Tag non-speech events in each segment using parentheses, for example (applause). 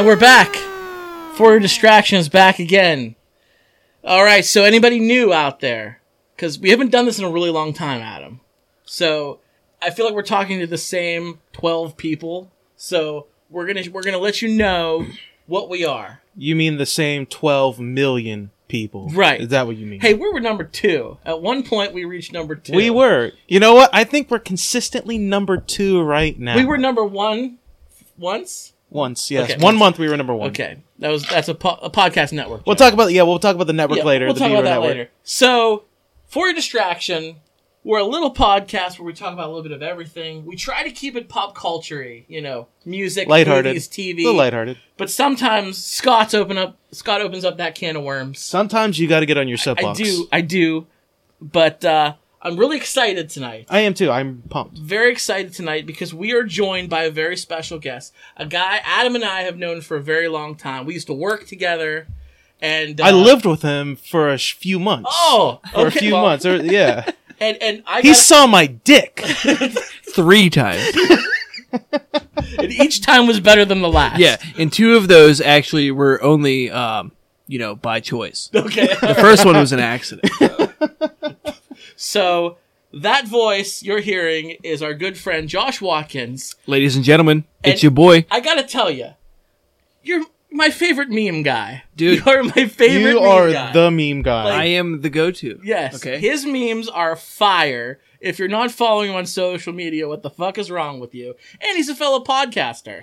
And we're back. For distractions, back again. All right. So anybody new out there? Because we haven't done this in a really long time, Adam. So I feel like we're talking to the same twelve people. So we're gonna we're gonna let you know what we are. You mean the same 12 million people. Right. Is that what you mean? Hey, we were number two. At one point, we reached number two. We were. You know what? I think we're consistently number two right now. We were number one once. Once, yes. Okay, one month we were number one. Okay, that was that's a, po- a podcast network. We'll talk about yeah. We'll talk about the network Yeah, later. We'll the talk about Beaver that network. later. So, for your distraction, we're a little podcast where we talk about a little bit of everything. We try to keep it pop culture you know, music, Lighthearted. movies, TV. A little lighthearted. But sometimes Scott's open up. Scott opens up that can of worms. Sometimes you got to get on your soapbox. I do, I do. But uh, I'm really excited tonight. I am too. I'm pumped. Very excited tonight because we are joined by a very special guest, a guy Adam and I have known for a very long time. We used to work together, and uh, I lived with him for a sh- few months. Oh, for a few well, months. Or, yeah. (laughs) and and I he got, saw my dick. (laughs) three times. (laughs) and each time was better than the last. yeah, and two of those actually were only, um, you know, by choice. Okay. The first one was an accident. So that voice you're hearing is our good friend Josh Watkins. Ladies and gentlemen, it's your boy. I gotta tell you, you're my favorite meme guy, Dude. (laughs) You are my favorite. you meme are guy. the meme guy. Like- I am the go-to. yes. Okay. His memes are fire. If you're not following him on social media, what the fuck is wrong with you? And he's a fellow podcaster.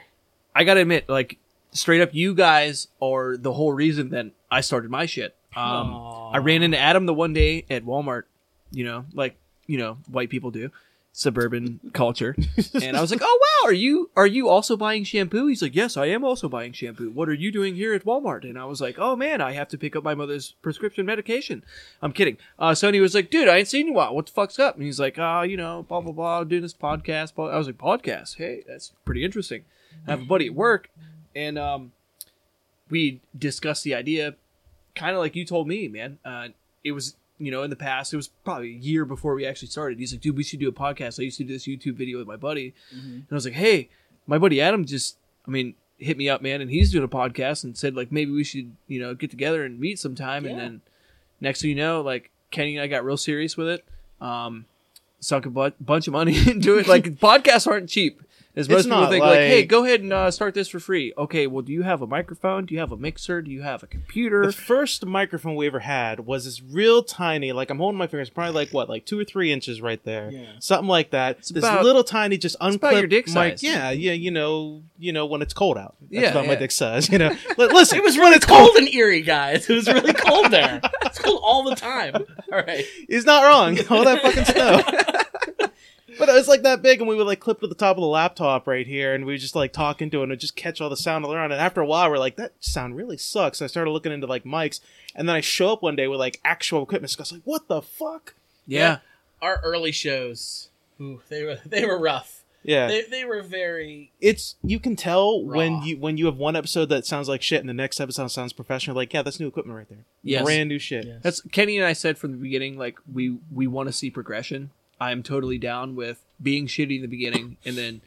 I gotta admit, like, straight up, you guys are the whole reason that I started my shit. Um, I ran into Adam the one day at Walmart, you know, like, you know, white people do. Suburban (laughs) culture, and I was like, (laughs) "Oh wow, are you are you also buying shampoo?" He's like, "Yes, I am also buying shampoo. What are you doing here at Walmart?" And I was like, "Oh man, I have to pick up my mother's prescription medication." I'm kidding. Uh, Sony was like, "Dude, I ain't seen you in a while. What the fuck's up?" And he's like, "Ah, you know, blah blah blah, doing this podcast." Blah. I was like, "Podcast? Hey, that's pretty interesting." I have a buddy at work, and um, we discussed the idea, kind of like you told me, man. Uh, it was you know in the past, it was probably a year before we actually started. He's like, "Dude, we should do a podcast." I used to do this YouTube video with my buddy, and I was like, "Hey, my buddy Adam just, I mean." Hit me up, man, and he's doing a podcast and said like maybe we should you know get together and meet sometime. And then next thing you know, like Kenny and I got real serious with it. Um, sunk a bu- bunch of money (laughs) into it. Like (laughs) podcasts aren't cheap. As most It's people not, think, like, hey, go ahead and uh, start this for free. Okay, well, do you have a microphone? Do you have a mixer? Do you have a computer? the first microphone we ever had was this real tiny, like I'm holding my fingers, probably like what, like two or three inches right there, Yeah. something like that. this about- little tiny, just unclipped your dick mic. size. Yeah, yeah, you know, you know when it's cold out. That's Yeah, about my dick size. You know, Li- (laughs) listen, It was really cold in Erie, guys. It was really cold there. It's cold all the time. All right. He's not wrong. All that fucking snow. But it was like that big, and we would like clip to the top of the laptop right here, and we would just like talk into it, and it just catch all the sound all around. And after a while, we're like, that sound really sucks. So I started looking into like mics, and then I show up one day with like actual equipment. So I was like, what the fuck? yeah. Our early shows, ooh, they were (laughs) they were rough. Yeah, They they were very it's you can tell Raw. when you when you have one episode that sounds like shit, and the next episode sounds professional. Like, yeah, that's new equipment right there. Yes. brand new shit. Yes. That's Kenny and I said from the beginning, like we we want to see progression. I am totally down with being shitty in the beginning, and then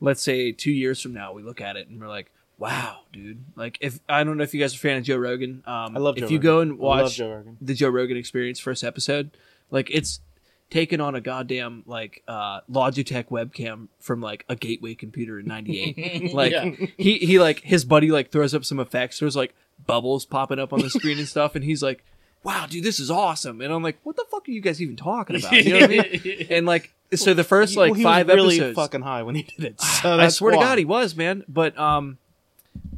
let's say two years from now we look at it and we're like, wow, dude. Like if I don't know if you guys are a fan of Joe Rogan. Um, I love. if Joe you Rogan. go and watch Joe Rogan. the Joe Rogan Experience first episode, like it's taken on a goddamn like uh Logitech webcam from like a gateway computer in 98 (laughs) like Yeah. he he like his buddy like throws up some effects there's like bubbles popping up on the screen and stuff and he's like wow dude this is awesome and I'm like what the fuck are you guys even talking about you know what I mean (laughs) and like so the first like Well, he five was really episodes fucking high when he did it. So (sighs) I swear to. God, he was man. But um,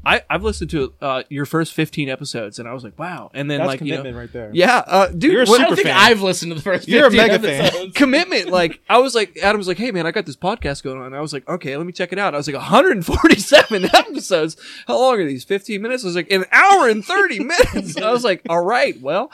I I've listened to uh your first fifteen episodes, and I was like, wow. And then That's like you know, commitment right there. yeah, uh, dude, You're a what- I don't super think fan. I've listened to the first. You're a 15 mega fan. episodes. (laughs) commitment. Like I was like, Adam was like, hey man, I got this podcast going on. And I was like, okay, let me check it out. I was like, 147 (laughs) episodes. How long are these? 15 minutes? I was like, an hour and 30 (laughs) minutes. I was like, all right, well,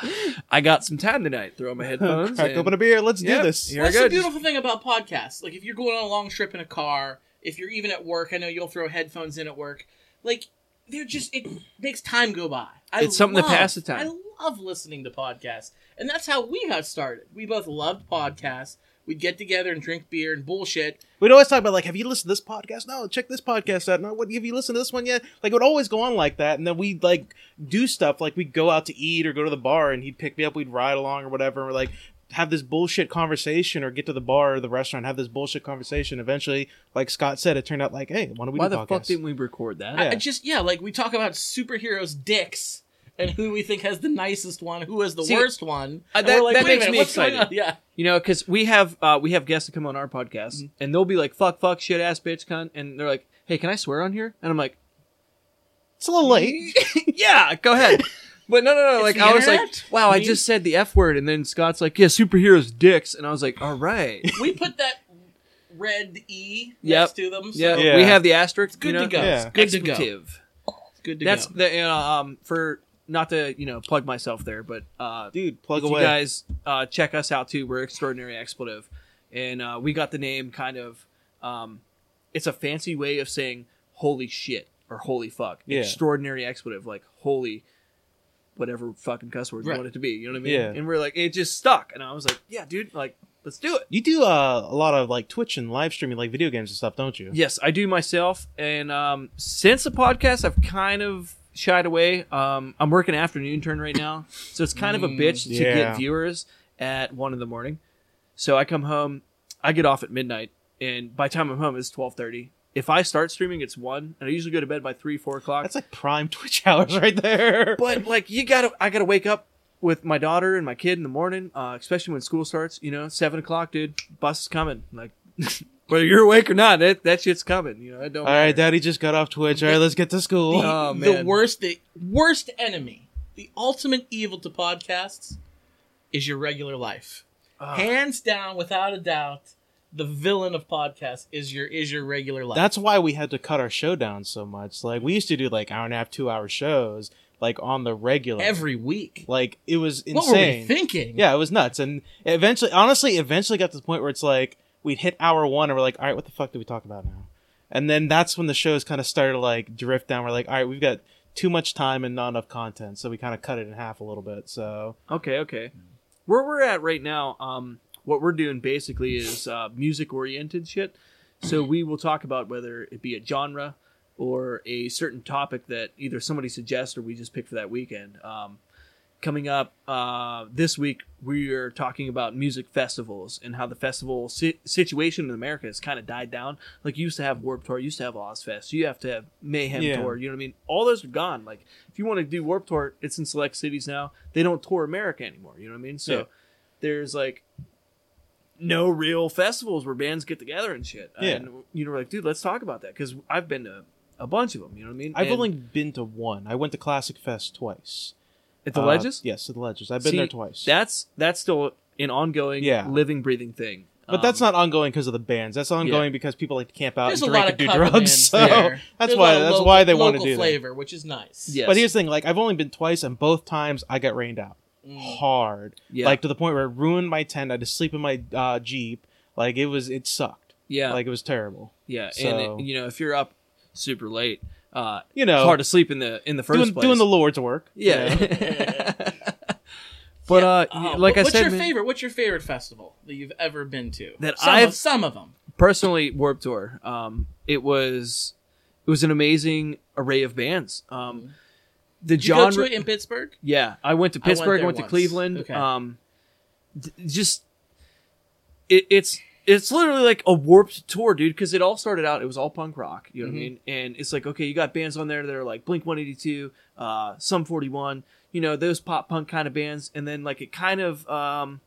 I got some time tonight. Throw on my headphones. Crack and- open a beer. Let's Yep. do this. Here That's I go. the beautiful thing about podcasts. Like if you're going on a long trip in a car, if you're even at work, I know you'll throw headphones in at work. Like they're just it makes time go by. I It's something to pass the time. I love listening to podcasts, and that's how we got started. We both loved podcasts. we'd get together and drink beer and bullshit. We'd always talk about like, have you listened to this podcast? No, check this podcast out. No, what have you listened to this one yet? Like it would always go on like that, and then we'd like do stuff like we'd go out to eat or go to the bar, and he'd pick me up, we'd ride along or whatever, and we're like have this bullshit conversation or get to the bar or the restaurant, have this bullshit conversation. Eventually, like Scott said, it turned out like, hey, why don't we Why do the podcasts? fuck didn't we record that? I- Yeah. I just yeah, like we talk about superheroes' dicks and who we think has the nicest one, who has the See, worst one. uh, that- like, that makes minute, me excited. Yeah. You know, because we have uh, we have guests that come on our podcast, Mm-hmm. and they'll be like, "Fuck, fuck, shit, ass, bitch, cunt," and they're like, "Hey, can I swear on here?" And I'm like, It's a little late. (laughs) "Yeah, go ahead." (laughs) But no, no, no. It's Like the I was like, "Wow, I just said the f word," and then Scott's like, "Yeah, superheroes dicks," and I was like, "All right." (laughs) We put that red E Yep. next to them. So Yeah, Yeah. we have the asterisk. Good you know? to go. Yeah. It's good to go. Expletive. It's good to That's go. the you know, um for not to you know plug myself there, but uh, Dude, plug if away. you guys uh, check us out too. We're extraordinary expletive, and uh, we got the name kind of. Um, it's a fancy way of saying holy shit or holy fuck. Yeah. Extraordinary expletive, like holy, whatever fucking cuss word Right. you want it to be. You know what I mean? Yeah. And we're like, it just stuck, and I was like, yeah, dude, like let's do it. You do uh, a lot of like Twitch and live streaming, like video games and stuff, don't you? Yes, I do myself, and um, since the podcast, I've kind of shied away. Um, I'm working afternoon turn right now, so it's kind of a Mm, bitch to yeah. get viewers at one in the morning. So I come home, I get off at midnight, and by the time I'm home, it's twelve thirty. If I start streaming, it's one, and I usually go to bed by three, four o'clock. That's like prime (laughs) Twitch hours right there. but like, you gotta, I gotta wake up with my daughter and my kid in the morning, uh, especially when school starts. You know, seven o'clock, dude, bus is coming. Like, (laughs) whether you're awake or not, that that shit's coming. You know, I don't. All right, matter. Daddy just got off Twitch. All right, let's get to school. the, Oh, the worst, the worst enemy, the ultimate evil to podcasts is your regular life. Hands down, without a doubt, the villain of podcasts is your is your regular life. That's why we had to cut our show down so much. Like we used to do like hour and a half, two hour shows, like on the regular. every week. like it was What were we insane. thinking? Yeah, it was nuts. And eventually, honestly, eventually got to the point where it's like we'd hit hour one and we're like, all right, what the fuck do we talk about now? And then that's when the shows kind of started to like drift down. We're like, all right, we've got too much time and not enough content, so we kind of cut it in half a little bit. So Okay, okay. Where we're at right now, um, what we're doing basically is uh, music oriented shit. So we will talk about whether it be a genre or a certain topic that either somebody suggests or we just pick for that weekend. Um, coming up uh, this week, we are talking about music festivals and how the festival si- situation in America has kind of died down. Like you used to have Warped Tour, you used to have Ozzfest, you have to have Mayhem Yeah. Tour. You know what I mean? All those are gone. Like if you want to do Warped Tour, it's in select cities now. They don't tour America anymore. You know what I mean? So Yeah. there's like no real festivals where bands get together and shit. Yeah. And you know, we're like, dude, let's talk about that because I've been to a bunch of them. You know what I mean? I've And only been to one. I went to Classic Fest twice. at the Uh, Ledges. Yes, at the Ledges. I've been See, there twice. That's that's still an ongoing, Yeah. living, breathing thing. but that's Um, not ongoing because of the bands. That's ongoing because people like to camp out There's and drink lot and of do drugs. (laughs) So there. that's There's why that's local- why they want to local do that. flavor, which is nice. Yes. But here's the thing: like I've only been twice, and both times I got rained out Mm. hard, Yeah. like to the point where it ruined my tent. I had to sleep in my uh, jeep. Like it was, it sucked. yeah, Like it was terrible. yeah, so- and it, you know, if you're up super late, uh, You know, hard to sleep in the in the first doing, place. doing the Lord's work. you yeah. know? (laughs) but uh, Uh, like I what's said, your man, favorite? What's your favorite festival that you've ever been to? That some I've- of, some of them. personally, Warp Tour. Um, it was it was an amazing array of bands. Um, the Did you genre. go to it in Pittsburgh? Yeah, I went to I went Pittsburgh. I went, to once. Cleveland. Okay. Um, d- just it, it's it's literally like a warped tour, dude. Because it all started out. It was all punk rock. You know what I Mhm. mean? And it's like okay, you got bands on there that are like Blink One Eighty Two, uh, Sum Forty One. You know those pop punk kind of bands, and then like it kind of um,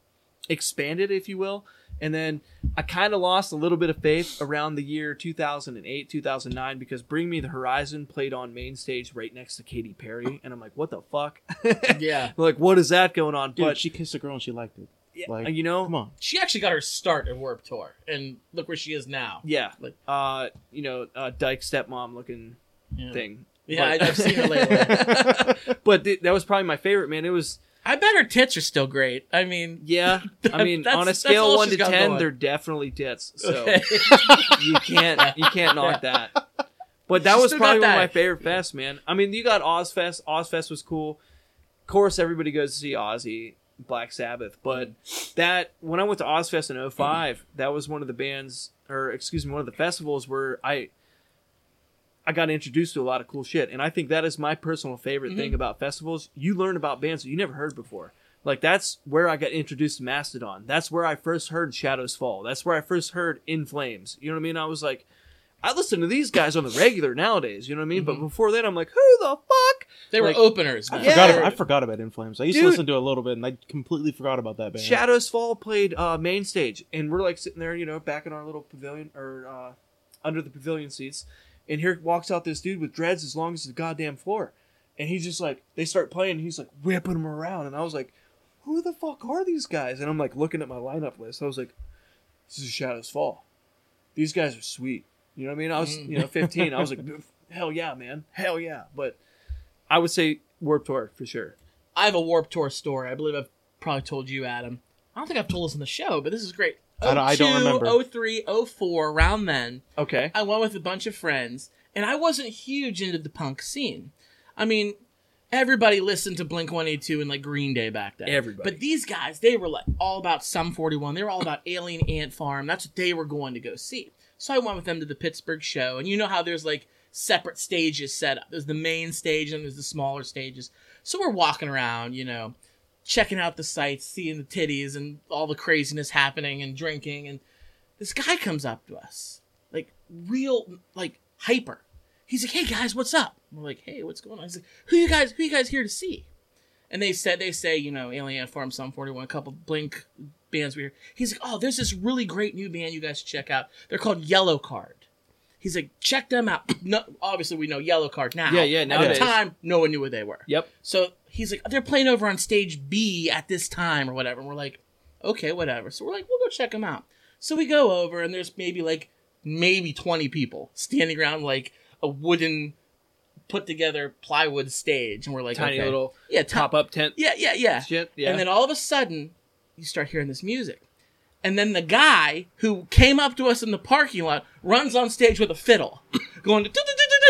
expanded, if you will. And then I kind of lost a little bit of faith around the year 2008, 2009 because Bring Me the Horizon played on main stage right next to Katy Perry, and I'm like, what the fuck? (laughs) Yeah. like what is that going on Dude, but she kissed a girl and she liked it. yeah, like, you know Come on. She actually got her start at Warped Tour, and look where she is now. yeah Like- uh you know uh dyke stepmom looking Yeah, thing yeah But- I, I've seen her lately. (laughs) but th- that was probably my favorite man it was I bet her tits are still great. I mean, yeah (laughs) i mean on a scale 1 to 10 going. they're definitely tits so okay. (laughs) you can't (laughs) you can't knock that but that She's was probably one of my favorite fests man i mean you got ozzfest ozzfest was cool of course everybody goes to see ozzy Black Sabbath. But that when I went to Ozzfest in 05, that was one of the bands, or excuse me, one of the festivals where I I got introduced to a lot of cool shit, and I think that is my personal favorite thing about festivals. You learn about bands that you never heard before. Like that's where I got introduced to Mastodon. That's where I first heard Shadows Fall. That's where I first heard In Flames. You know what I mean? I was like, I listen to these guys on the regular nowadays. You know what I mean? But before then, I'm like, who the fuck? They were Like- openers. I man. Yeah. forgot. About, I forgot about In Flames. I used Dude. to listen to it a little bit, and I completely forgot about that band. Shadows Fall played uh, main stage, and we're like sitting there, you know, back in our little pavilion or uh, under the pavilion seats, and here walks out this dude with dreads as long as the goddamn floor, and he's just like, they start playing, and he's like whipping them around, and I was like, who the fuck are these guys? And I'm like looking at my lineup list, I was like, this is Shadows Fall, these guys are sweet, you know what I mean? I was, mm. you know, 15, I was like, hell yeah, man, hell yeah, but I would say Warped Tour for sure. I have a Warped Tour story. I believe I've probably told you, Adam. I don't think I've told this on the show, but this is great. I don't- I don't oh remember. 03, 04, around then, Okay. I went with a bunch of friends, and I wasn't huge into the punk scene. I mean, everybody listened to Blink 182 and like Green Day back then. Everybody. But these guys, they were like all about Sum 41. They were all about Alien Ant Farm. That's what they were going to go see. So I went with them to the Pittsburgh show, and you know how there's like separate stages set up. There's the main stage and there's the smaller stages. So we're walking around, you know, checking out the sights, seeing the titties and all the craziness happening and drinking and this guy comes up to us. Like real like hyper. He's like, "Hey guys, what's up?" We're like, "Hey, what's going on?" He's like, "Who you guys who you guys here to see?" And they said they say, you know, Alien Farm, Sum 41, a couple Blink bands we hear. He's like, "Oh, there's this really great new band you guys should check out. They're called Yellowcard." He's like, "Check them out." No, obviously we know Yellowcard now. Yeah, yeah, At the time, no one knew what they were. Yep. So he's like, they're playing over on stage B at this time or whatever. And we're like, okay, whatever. So we're like, we'll go check them out. So we go over and there's maybe like maybe 20 people standing around like a wooden put together plywood stage. And we're like, Tiny okay. little yeah, top up tent Yeah, yeah, yeah. shit. Yeah. And then all of a sudden, you start hearing this music. And then the guy who came up to us in the parking lot runs on stage with a fiddle, going.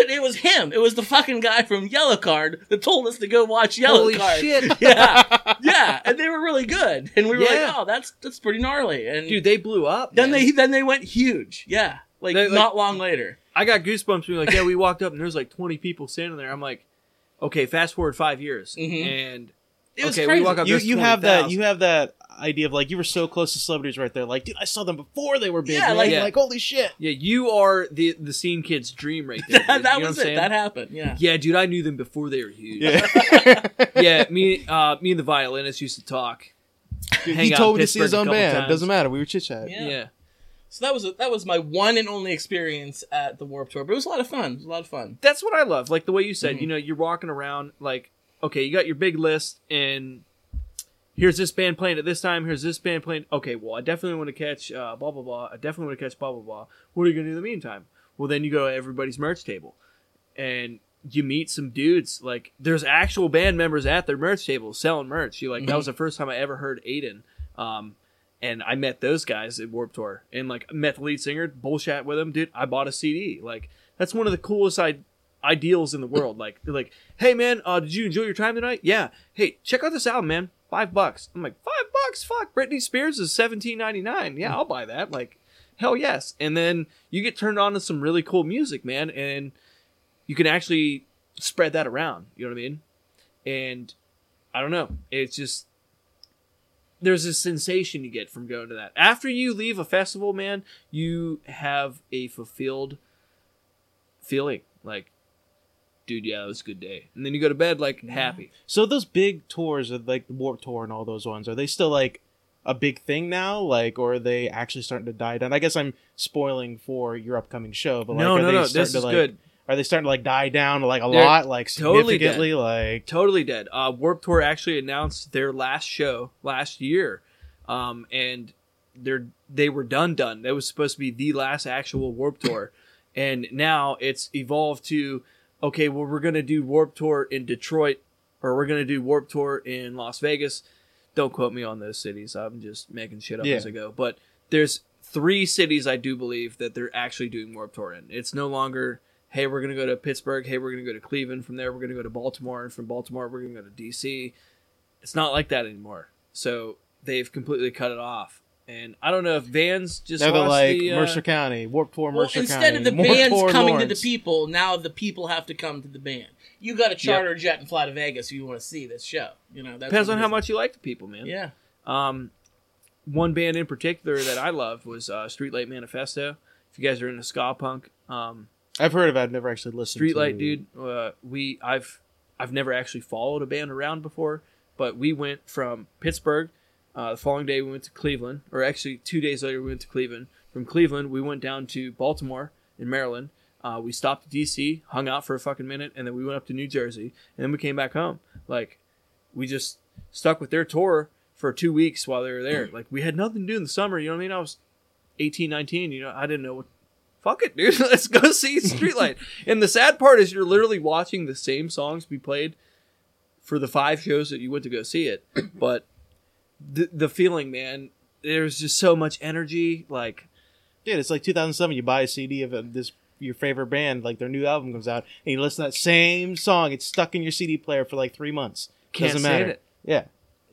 "Du-du-du-du-du." It was him. It was the fucking guy from Yellowcard that told us to go watch Yellow Holy Card. shit. (laughs) Yeah, yeah. And they were really good. And we were Yeah. like, oh, that's that's pretty gnarly. And Dude, they blew up. then man. they then they went huge. Yeah, like They- like- not long later. I got goosebumps being like, yeah, we walked up and there's like 20 people standing there. I'm like, okay, fast forward five years, Mhm. and It was okay, crazy. we walk up. You there's you have that 20,000. you have that idea of like you were so close to celebrities right there. Like, dude, I saw them before they were big. Yeah, man. like- like, holy shit. Yeah, you are the the scene kid's dream right there. that (laughs) that You know was it. saying? That happened. Yeah. Yeah, dude, I knew them before they were huge. Yeah. (laughs) yeah, (laughs) me, uh, me and the violinist used to talk. Dude, Hang he out told me to see his Pittsburgh own band. times. Doesn't matter. We were chit chat. Yeah. Yeah. So that was that was my one and only experience at the Warped Tour, but it was a lot of fun. It was a lot of fun. that's what I love. Like the way you said, Mhm. you know, you're walking around like, okay, you got your big list, and here's this band playing at this time. Here's this band playing. Okay, well, I definitely want to catch uh, blah blah blah. I definitely want to catch blah blah blah. What are you gonna do in the meantime? Well, then you go to everybody's merch table, and you meet some dudes. Like there's actual band members at their merch table selling merch. You like that Mhm. was the first time I ever heard Aiden. Um, and I met those guys at Warped Tour, and like met the lead singer, bullshit with him, dude. I bought a CD. Like that's one of the coolest I- ideals in the world. Like they're like, hey man, uh, did you enjoy your time tonight? Yeah. Hey, check out this album, man. Five bucks. I'm like, five bucks? Fuck. Britney Spears is seventeen ninety nine. Yeah, I'll buy that. Like, hell yes. And then you get turned on to some really cool music, man, and you can actually spread that around. You know what I mean? And I don't know. It's just there's a sensation you get from going to that. After you leave a festival, man, you have a fulfilled feeling. Like, dude, yeah, it was a good day. And then you go to bed like happy. So those big tours, of like the Warped Tour and all those ones, are they still like a big thing now? Like, or are they actually starting to die down? I guess I'm spoiling for your upcoming show, but like, no, are no, they no. starting This to, is like, good. Are they starting to like die down like a They're lot, like totally significantly? Like, Totally dead. Uh, Warped Tour actually announced their last show last year, um, and they're they were done. Done. That was supposed to be the last actual Warped Tour, and now it's evolved to okay. Well, we're gonna do Warped Tour in Detroit, or we're gonna do Warped Tour in Las Vegas. Don't quote me on those cities. I'm just making shit up Yeah. as I go. But there's three cities I do believe that they're actually doing Warped Tour in. It's no longer hey, we're gonna go to Pittsburgh. Hey, we're gonna go to Cleveland. From there, we're gonna go to Baltimore, and from Baltimore, we're gonna go to DC. It's not like that anymore. so they've completely cut it off. And I don't know if Vans just They're like the, uh, Mercer County, Warped Tour Well, Mercer instead County. of the Warped bands Tour coming to the people, now the people have to come to the band. You got to charter a jet and fly to Vegas if you want to see this show. You know, that's depends on how much you like the people, man. Yeah, Um, one band in particular that I loved was uh, Streetlight Manifesto. If you guys are into ska punk, um, I've heard of it. I've never actually listened. To Streetlight, to dude. Uh, we I've I've never actually followed a band around before, but we went from Pittsburgh. Uh, the following day we went to Cleveland, or actually two days later we went to Cleveland. From Cleveland we went down to Baltimore in Maryland. Uh, we stopped at DC, hung out for a fucking minute, and then we went up to New Jersey, and then we came back home. Like we just stuck with their tour for two weeks while they were there. Like we had nothing to do in the summer. You know what I mean? I was 18, 19. You know, I didn't know what. Fuck it, dude. (laughs) Let's go see Streetlight. (laughs) and the sad part is you're literally watching the same songs be played for the five shows that you went to go see it. But the the feeling, man, there's just so much energy. Like Dude, it's like 2007. You buy a CD of a, this your favorite band, like their new album comes out, and you listen to that same song. It's stuck in your CD player for like three months. can't Doesn't say matter. it. Yeah,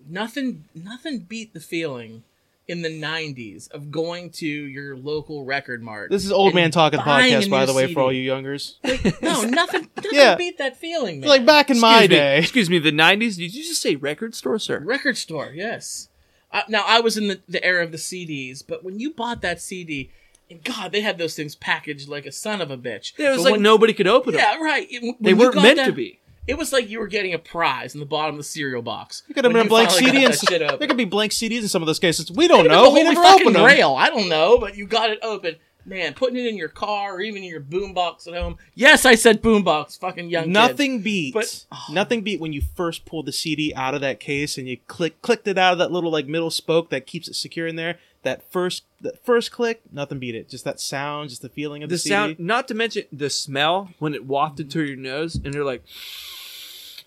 nothing, nothing beat the feeling in the '90s of going to your local record mart. this is old man talking podcast, by new the way, CD. for all you youngers. no, (laughs) nothing, (laughs) nothing Yeah. beat that feeling, man. like back in my me, day. excuse me, the '90s. Did you just say record store, sir? Record store, yes. Uh, now I was in the, the era of the CDs, but when you bought that CD, and God, they had those things packaged like a son of a bitch. It was But like when- nobody could open them. Yeah, right. When they weren't meant that- to be. It was like you were getting a prize in the bottom of the cereal box. It could have when been a blank finally CD, and there could be blank CDs in some of those cases. We don't know. We the never holy fucking opened them. grail. I don't know, but you got it open. Man, putting it in your car or even in your boombox at home. Yes, I said boombox. Fucking young kid. Nothing beat, But- nothing beat when you first pulled the CD out of that case and you click clicked it out of that little like middle spoke that keeps it secure in there. That first, that first click, nothing beat it. Just that sound, just the feeling of the, the CD. sound not to mention the smell when it wafted to your nose and you're like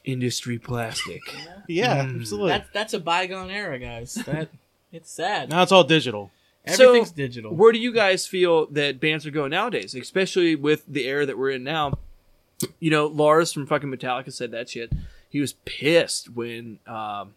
industry plastic (laughs) Yeah, Mm. absolutely. That's that's a bygone era, guys. That (laughs) it's sad. now it's all digital. Everything's So, digital. where do you guys feel that bands are going nowadays especially with the era that we're in now you know lars from fucking metallica said that shit he was pissed when um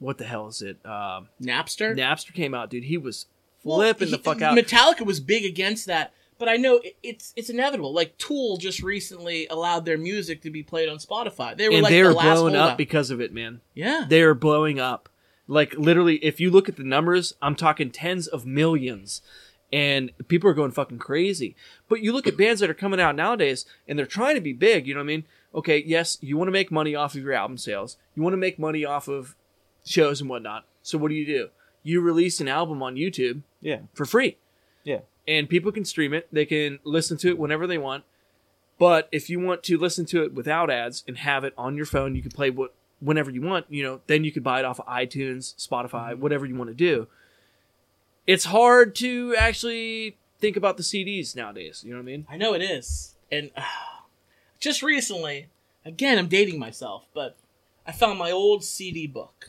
what the hell is it um Napster. napster came out dude he was Well, flipping the he- fuck out Metallica was big against that, but I know it, it's it's inevitable. Like Tool just recently allowed their music to be played on Spotify. They were and like they the were last blowing up because of it man yeah. they are blowing up. Like literally, if you look at the numbers, I'm talking tens of millions, and people are going fucking crazy. But you look at bands that are coming out nowadays, and they're trying to be big. You know what I mean? Okay, yes, you want to make money off of your album sales. You want to make money off of shows and whatnot. So what do you do? You release an album on YouTube Yeah, for free yeah. And people can stream it. They can listen to it whenever they want. But if you want to listen to it without ads and have it on your phone, you can play what whenever you want. You know, then you could buy it off of iTunes, Spotify, whatever you want to do. It's hard to actually think about the CDs nowadays. You know what I mean? I know it is. And uh, just recently, again, I'm dating myself, but I found my old CD book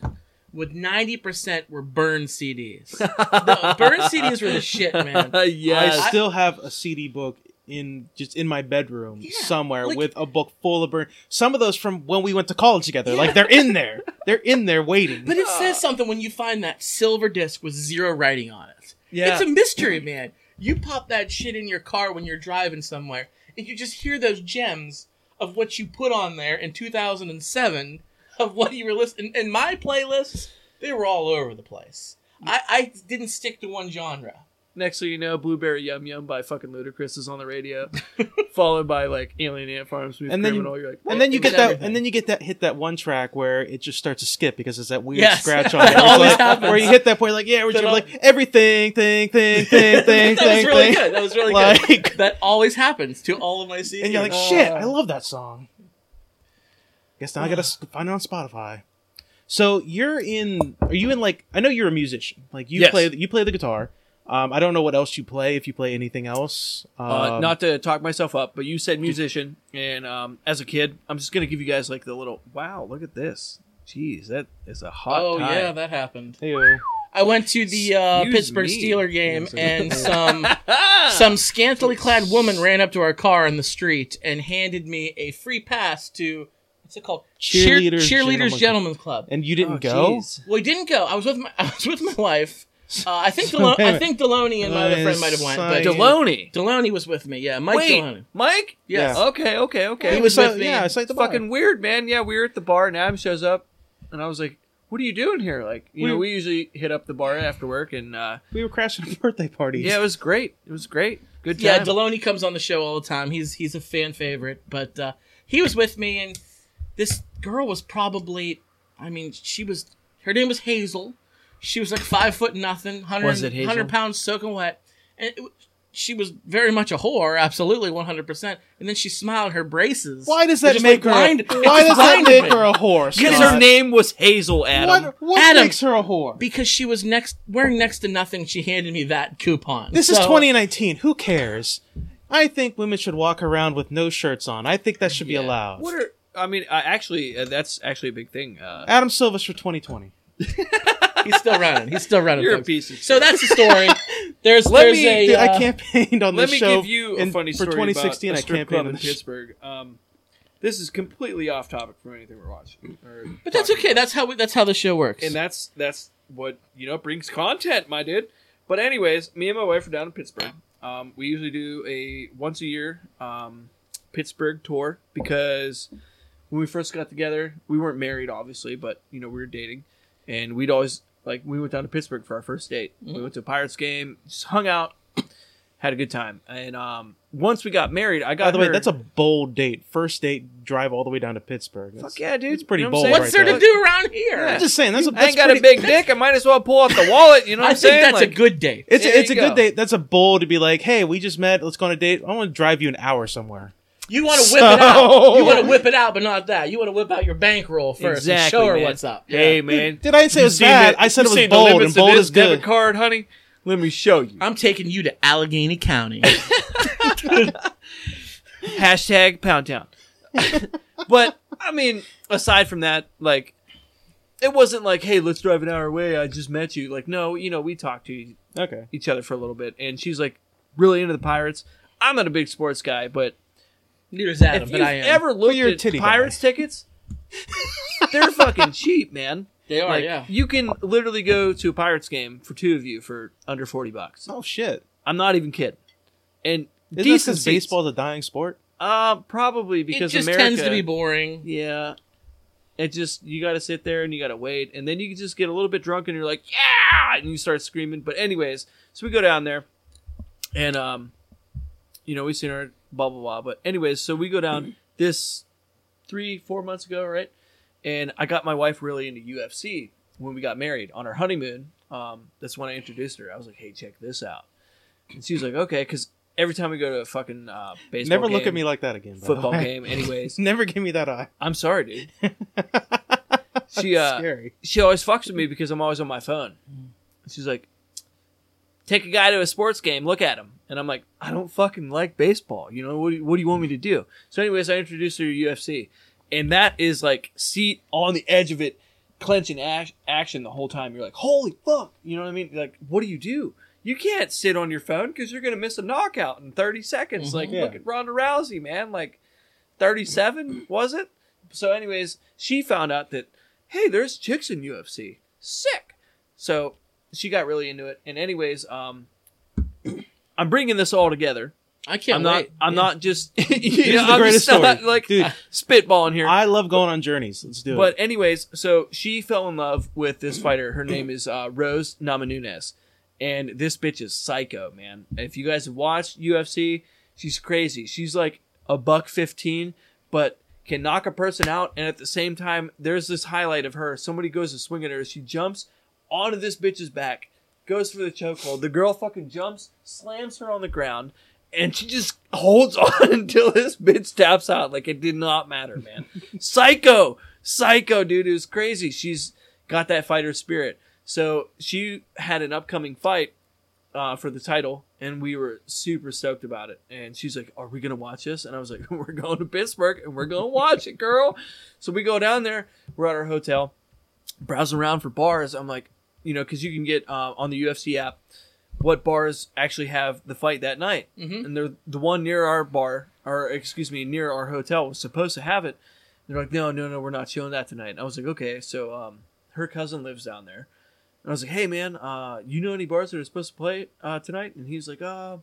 with 90% were burned CDs. the burned CDs were the shit, man. (laughs) yes. I still have a CD book in just in my bedroom Yeah, somewhere like- with a book full of burn. Some of those from when we went to college together. Yeah. Like they're in there. They're in there waiting. But it says something when you find that silver disc with zero writing on it. Yeah. It's a mystery, man. You pop that shit in your car when you're driving somewhere, and you just hear those gems of what you put on there in 2007 of what you were listening. In my playlists, they were all over the place. I, I didn't stick to one genre. Next thing you know, Blueberry Yum Yum by fucking Ludacris is on the radio, (laughs) followed by like Alien Ant Farm, Smooth And then you- Criminal. You're like, and then you get that, everything. and then you get that hit that one track where it just starts to skip because it's that weird Yes. scratch (laughs) on That it. It's always like- happens. Where you hit that point, like yeah, we're That just like everything, thing, thing, thing, (laughs) thing, that was thing, really thing. good. That was really Like- good. That always happens to all of my CDs. And you're like, shit, I uh, love that song. Guess now I gotta find it on Spotify. So you're in? Are you in like? I know you're a musician. Like you Yes. play, you play the guitar. Um, I don't know what else you play. If you play anything else, Uh, Um, not to talk myself up, but you said musician, and um, as a kid, I'm just gonna give you guys like the little wow, look at this. Jeez, that is a hot. Oh tie. yeah, that happened. Heyo. I went to the uh, Excuse Pittsburgh me. Steeler game, Yes, and some (laughs) some scantily clad woman ran up to our car in the street and handed me a free pass to what's it called? Cheer- Cheerleaders Cheerleaders Gentlemen's Gentlemen's Club. And you didn't Oh, go? jeez. Well, he didn't go. I was with my (laughs) I was with my wife. Uh, I think So, (laughs) Delo- wait a I minute. think Deloney and my other friend might have went, but so- Deloney. Deloney was with me. Yeah, Mike Wait, Deloney. Mike? Yes. Yeah. Okay, okay, okay. He was So- with me. Yeah, it's like the It's fucking weird, man. Yeah, we were at the bar and Adam shows up and I was like, What are you doing here? Like, you We- know, we usually hit up the bar after work and uh We were crashing (laughs) at birthday parties. yeah, it was great. It was great. Good time. Yeah, Deloney comes on the show all the time. He's he's a fan favorite, but uh, he was with me, and this girl was probably, I mean, she was her name was Hazel. She was like five foot nothing, 100, Was it Hazel? 100 pounds soaking wet, and it, she was very much a whore, absolutely one hundred percent. And then she smiled, her braces. Why does that make like, her? blind- a, it why does that make her a whore? Because her name was Hazel Adam. What, what Adam. makes her a whore? Because she was next wearing next to nothing. She handed me that coupon. This is 2019. Who cares? I think women should walk around with no shirts on. I think that should be Yeah. allowed. What are I mean, I actually uh, that's actually a big thing. Uh, Adam Silva's for 2020. (laughs) He's still running. He's still running. you're a folks. piece of So that's the story. (laughs) There's Let there's me- a uh, I campaigned on the show. Let this me show give you a in- funny for story 2016. about a I strip campaigned club on in this. Pittsburgh. Um, this is completely off topic from anything we're watching. or But that's talking okay. That's how we, that's how the show works. and that's that's what you know brings content, my dude. But anyways, me and my wife are down in Pittsburgh. Um, we usually do a once a year um, Pittsburgh tour because when we first got together, we weren't married, obviously, but you know we were dating, and we'd always like we went down to Pittsburgh for our first date. We went to a Pirates game, just hung out, (clears throat) had a good time, and um, once we got married, I got By the way, that's a bold date. First date, drive all the way down to Pittsburgh. That's- fuck yeah, dude. It's pretty You know bold what I'm What's saying? there right to do around here? I'm just saying that's, a, I that's ain't got a big dick. I might as well pull out the wallet. You know (laughs) what I I'm think saying? that's Like- a good date. It's There a, it's a you good date. That's a bold to be like, hey, we just met. Let's go on a date. I want to drive you an hour somewhere. You want to whip So- it out. You want to whip it out, but not that. You want to whip out your bankroll first and Exactly, show her man. what's up. Hey man, Did I say it was seen bad? the- I said it was seen bold, and bold is good. Debit card, honey. Let me show you. I'm taking you to Allegheny County. (laughs) Hashtag Pound Town. (laughs) but I mean, aside from that, like, it wasn't like, hey, let's drive an hour away. I just met you. Like, no, you know, we talked to e- Okay. each other for a little bit, and she's like really into the Pirates. I'm not a big sports guy, but Neither is Adam, if but you've I am. ever looked you're a at titty guy. Pirates tickets, (laughs) they're fucking cheap, man. they are, Like, yeah. you can literally go to a Pirates game for two of you for under forty bucks. Oh shit! I'm not even kidding. And Isn't this decent because seats. baseball's a dying sport? Uh, probably because It just America tends to be boring. Yeah, it just you got to sit there and you got to wait, and then you can just get a little bit drunk and you're like, yeah, and you start screaming. But anyways, so we go down there, and um, you know we seen her blah blah blah. But anyways, so we go down this three four months ago, right? And I got my wife really into UFC when we got married on our honeymoon. Um, that's when I introduced her. I was like, hey, check this out, and she was like, okay, because every time we go to a fucking uh, baseball, Never look game, at me like that again. football game, anyways. (laughs) Never give me that eye. I'm sorry, dude. (laughs) She uh, Scary. she always fucks with me because I'm always on my phone. She's like, "Take a guy to a sports game, look at him," and I'm like, "I don't fucking like baseball. You know what? Do you, what do you want me to do?" So, anyways, I introduced her to UFC, and that is like seat on the edge of it, clenching ash- action the whole time. You're like, "Holy fuck!" You know what I mean? Like, what do you do? You can't sit on your phone because you're gonna miss a knockout in 30 seconds. Mhm. Like, Yeah. look at Ronda Rousey, man. Like, 37 was it? So, anyways, she found out that hey, there's chicks in UFC. Sick. So she got really into it. And anyways, um, I'm bringing this all together. I can't I'm not. wait. I'm Yeah. not just. (laughs) (laughs) you is know, the I'm greatest just not, story. like Dude. spitballing here. I love going on journeys. Let's do But it. But anyways, so she fell in love with this fighter. Her name is uh, Rose Namajunas, and this bitch is psycho, man. If you guys have watched UFC, she's crazy. She's like a buck fifteen, but can knock a person out, and at the same time, there's this highlight of her. Somebody goes to swing at her, she jumps onto this bitch's back, goes for the chokehold. The girl fucking jumps, slams her on the ground. And she just holds (laughs) on until this bitch taps out. Like it did not matter, man. (laughs) Psycho, psycho, dude. It was crazy. She's got that fighter spirit. So she had an upcoming fight uh, for the title, and we were super stoked about it. And she's like, "Are we gonna watch this?" And I was like, (laughs) "We're going to Pittsburgh, and we're gonna watch it, girl." So we go down there. We're at our hotel, browsing around for bars. I'm like, you know, because you can get uh, on the UFC app what bars actually have the fight that night. Mhm. And they're the one near our bar, or excuse me, near our hotel was supposed to have it, They're like, no, no, no, we're not showing that tonight. And I was like, okay. So um, her cousin lives down there. And I was like, hey, man, uh, you know any bars that are supposed to play uh, tonight? And he's like, uh,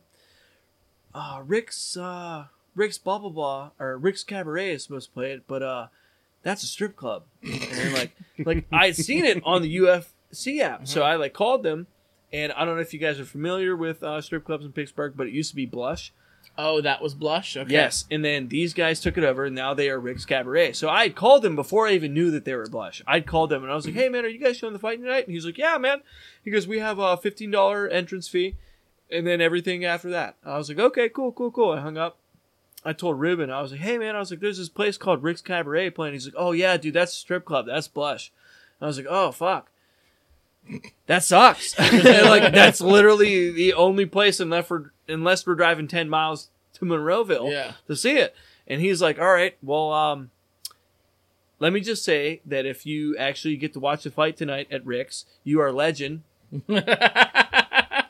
uh, Rick's, uh, Rick's blah, blah, blah, or Rick's Cabaret is supposed to play it, but uh, that's a strip club. And like, like I'd seen it on the UFC app. So I like called them. And I don't know if you guys are familiar with uh, strip clubs in Pittsburgh, but it used to be Blush. Oh, that was Blush. Okay. Yes, and then these guys took it over, and now they are Rick's Cabaret. So I had called them before I even knew that they were Blush. I'd called them, and I was like, "Hey, man, are you guys showing the fight tonight?" And he's like, "Yeah, man." He goes, "We have a fifteen dollar entrance fee, and then everything after that." I was like, "Okay, cool, cool, cool." I hung up. I told Ruben, I was like, "Hey, man," I was like, "There's this place called Rick's Cabaret playing." He's like, "Oh yeah, dude, that's a strip club. That's Blush." I was like, "Oh fuck." That sucks. (laughs) like that's literally the only place unless we're unless we're driving ten miles to Monroeville Yeah. to see it. And he's like, "All right, well, um, let me just say that if you actually get to watch the fight tonight at Rick's, you are a legend." (laughs) dot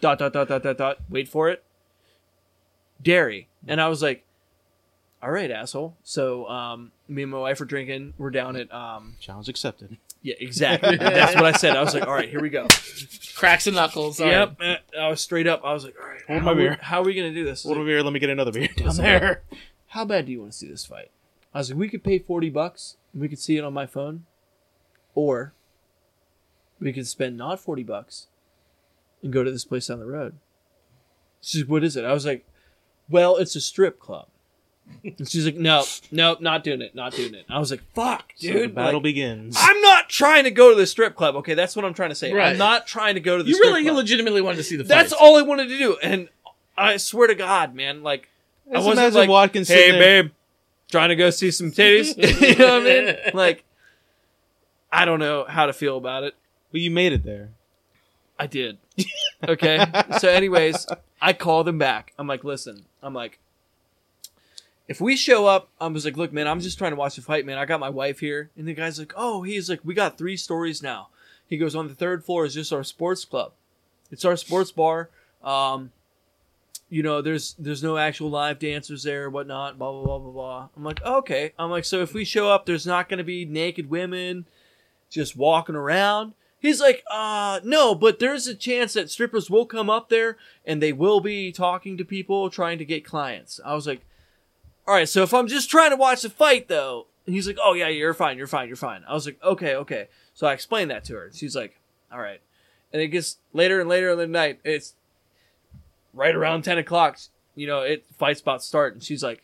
dot dot dot dot dot. Wait for it. Dairy, and I was like, "All right, asshole." So, um, me and my wife were drinking. We're down at, um, Challenge accepted. Yeah, exactly. That's what I said. I was like, "All right, here we go." Cracks and knuckles. All Yep. uh, I was straight up. I was like, "All right, Hold my are beer. how are we gonna do this?" Hold a beer. Let me get another beer down there. how bad do you want to see this fight? I was like, we could pay 40 bucks and we could see it on my phone. Or we could spend not 40 bucks and go to this place down the road. She's like, what is it? I was like, well, it's a strip club. And she's like, no, no, not doing it, not doing it. I was like, fuck, So the dude. battle like, begins. I'm not trying to go to the strip club. Okay, that's what I'm trying to say. Right. I'm not trying to go to the strip club. You strip really club. legitimately wanted to see the fight. That's all I wanted to do. And I swear to God, man, like, I Just wasn't imagine like, Watkins hey, sitting there- babe, trying to go see some titties. (laughs) you know what I mean? (laughs) Like, I don't know how to feel about it. Well, you made it there. I did. Okay. so, anyways, I called him back. I'm like, listen, I'm like, if we show up, I was like, look, man, I'm just trying to watch the fight, man. I got my wife here. And the guy's like, oh, he's like, we got three stories now. He goes, on the third floor is just our sports club. It's our sports bar. Um, you know, there's there's no actual live dancers there, whatnot, blah blah blah blah blah. I'm like, okay. I'm like, so if we show up, there's not gonna be naked women just walking around. He's like, uh, no, but there's a chance that strippers will come up there and they will be talking to people trying to get clients. I was like, all right, so if I'm just trying to watch the fight though, and he's like, oh yeah, you're fine, you're fine, you're fine. I was like, okay, okay. So I explained that to her. and She's like, all right. And it gets later and later in the night. It's right around 10 o'clock. You know, it fight's about to start. And she's like,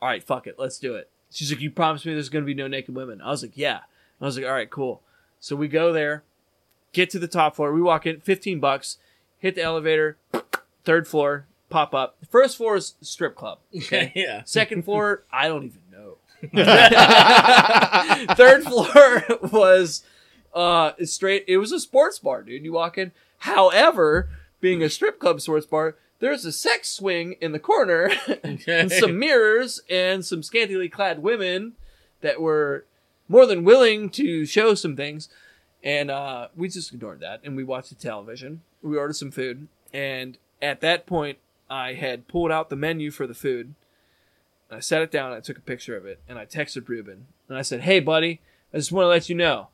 all right, fuck it, let's do it. She's like, you promised me there's going to be no naked women. I was like, yeah. I was like, all right, cool. So we go there, get to the top floor. We walk in, 15 bucks, hit the elevator, third floor, pop up. The first floor is strip club. (laughs) Okay. yeah. Second floor, I don't even know. (laughs) (laughs) Third floor was uh straight. It was a sports bar, dude. You walk in. However, being a strip club sports bar, there's a sex swing in the corner, and some mirrors, and some scantily clad women that were more than willing to show some things. And uh, we just ignored that, and we watched the television. We ordered some food, and at that point, I had pulled out the menu for the food. I set it down, I took a picture of it, and I texted Ruben. And I said, Hey, buddy, I just want to let you know,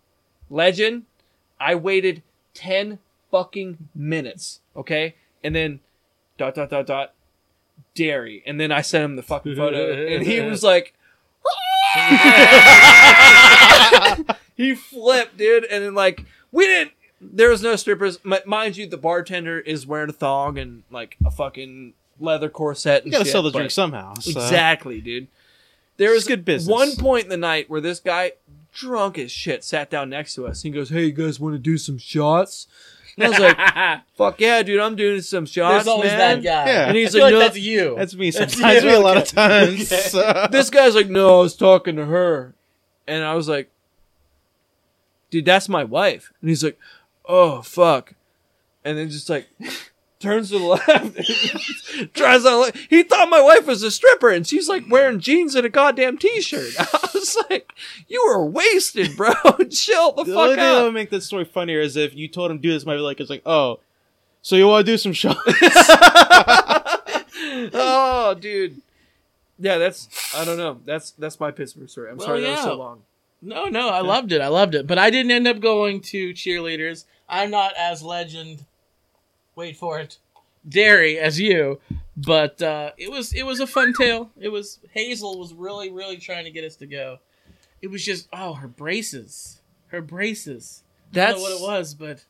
legend, I waited 10 fucking minutes, okay? And then, dot, dot, dot, dot, dairy. And then I sent him the fucking photo, (laughs) and he was like, (laughs) (laughs) he flipped, dude. And then, like, we didn't, there was no strippers. M- mind you, the bartender is wearing a thong and, like, a fucking leather corset. You gotta shit, sell the drink somehow. so- Exactly, dude. There was It's good business. one point in the night where this guy, drunk as shit, sat down next to us. He goes, "Hey, you guys want to do some shots?" And I was like, (laughs) "Fuck yeah, dude! I'm doing some shots, There's always man." that guy. Yeah. And I he's feel like, like "No." that's you. That's me (laughs) That's sometimes. you. me (laughs) a lot of times. Okay. so- This guy's like, "No, I was talking to her," and I was like, "Dude, that's my wife." And he's like, "Oh fuck," and then just like. Turns to the left, (laughs) tries on. the- He thought my wife was a stripper, and she's like wearing jeans and a goddamn t-shirt. (laughs) I was like, "You were wasted, bro. (laughs) Chill the, the only fuck thing that would make this story funnier is if you told him to do this. Might be like, it's like, oh, so you want to do some shots? oh, dude. yeah, that's I don't know. That's that's my Pittsburgh story. I'm Well, sorry that was so long. No, no, I loved it. I loved it. But I didn't end up going to cheerleaders. I'm not as legend. Wait for it, dairy as you. But uh, it was it was a fun tale. It was Hazel was really really trying to get us to go. It was just oh her braces, her braces. I don't That's know what it was, but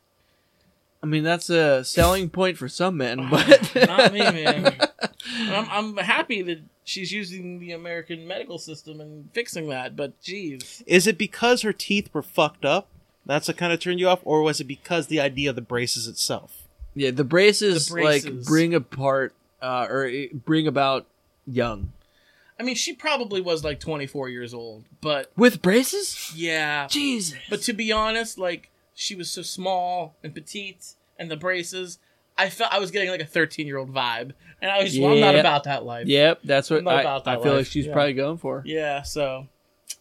I mean, that's a selling point for some men, (laughs) but not me, man. (laughs) I'm I'm happy that she's using the American medical system and fixing that. But geez, Is it because her teeth were fucked up? That's what kind of turned you off, or was it because the idea of the braces itself? yeah, the braces, The braces. like bring apart uh, or eh, bring about young I mean she probably was like 24 years old, but with braces. yeah. Jesus, But to be honest, like she was so small and petite, and the braces, I felt I was getting like a 13 year old vibe, and I was just, well, I'm not about that life. yep, that's what I, about I that feel like she's Yeah. probably going for. Yeah, so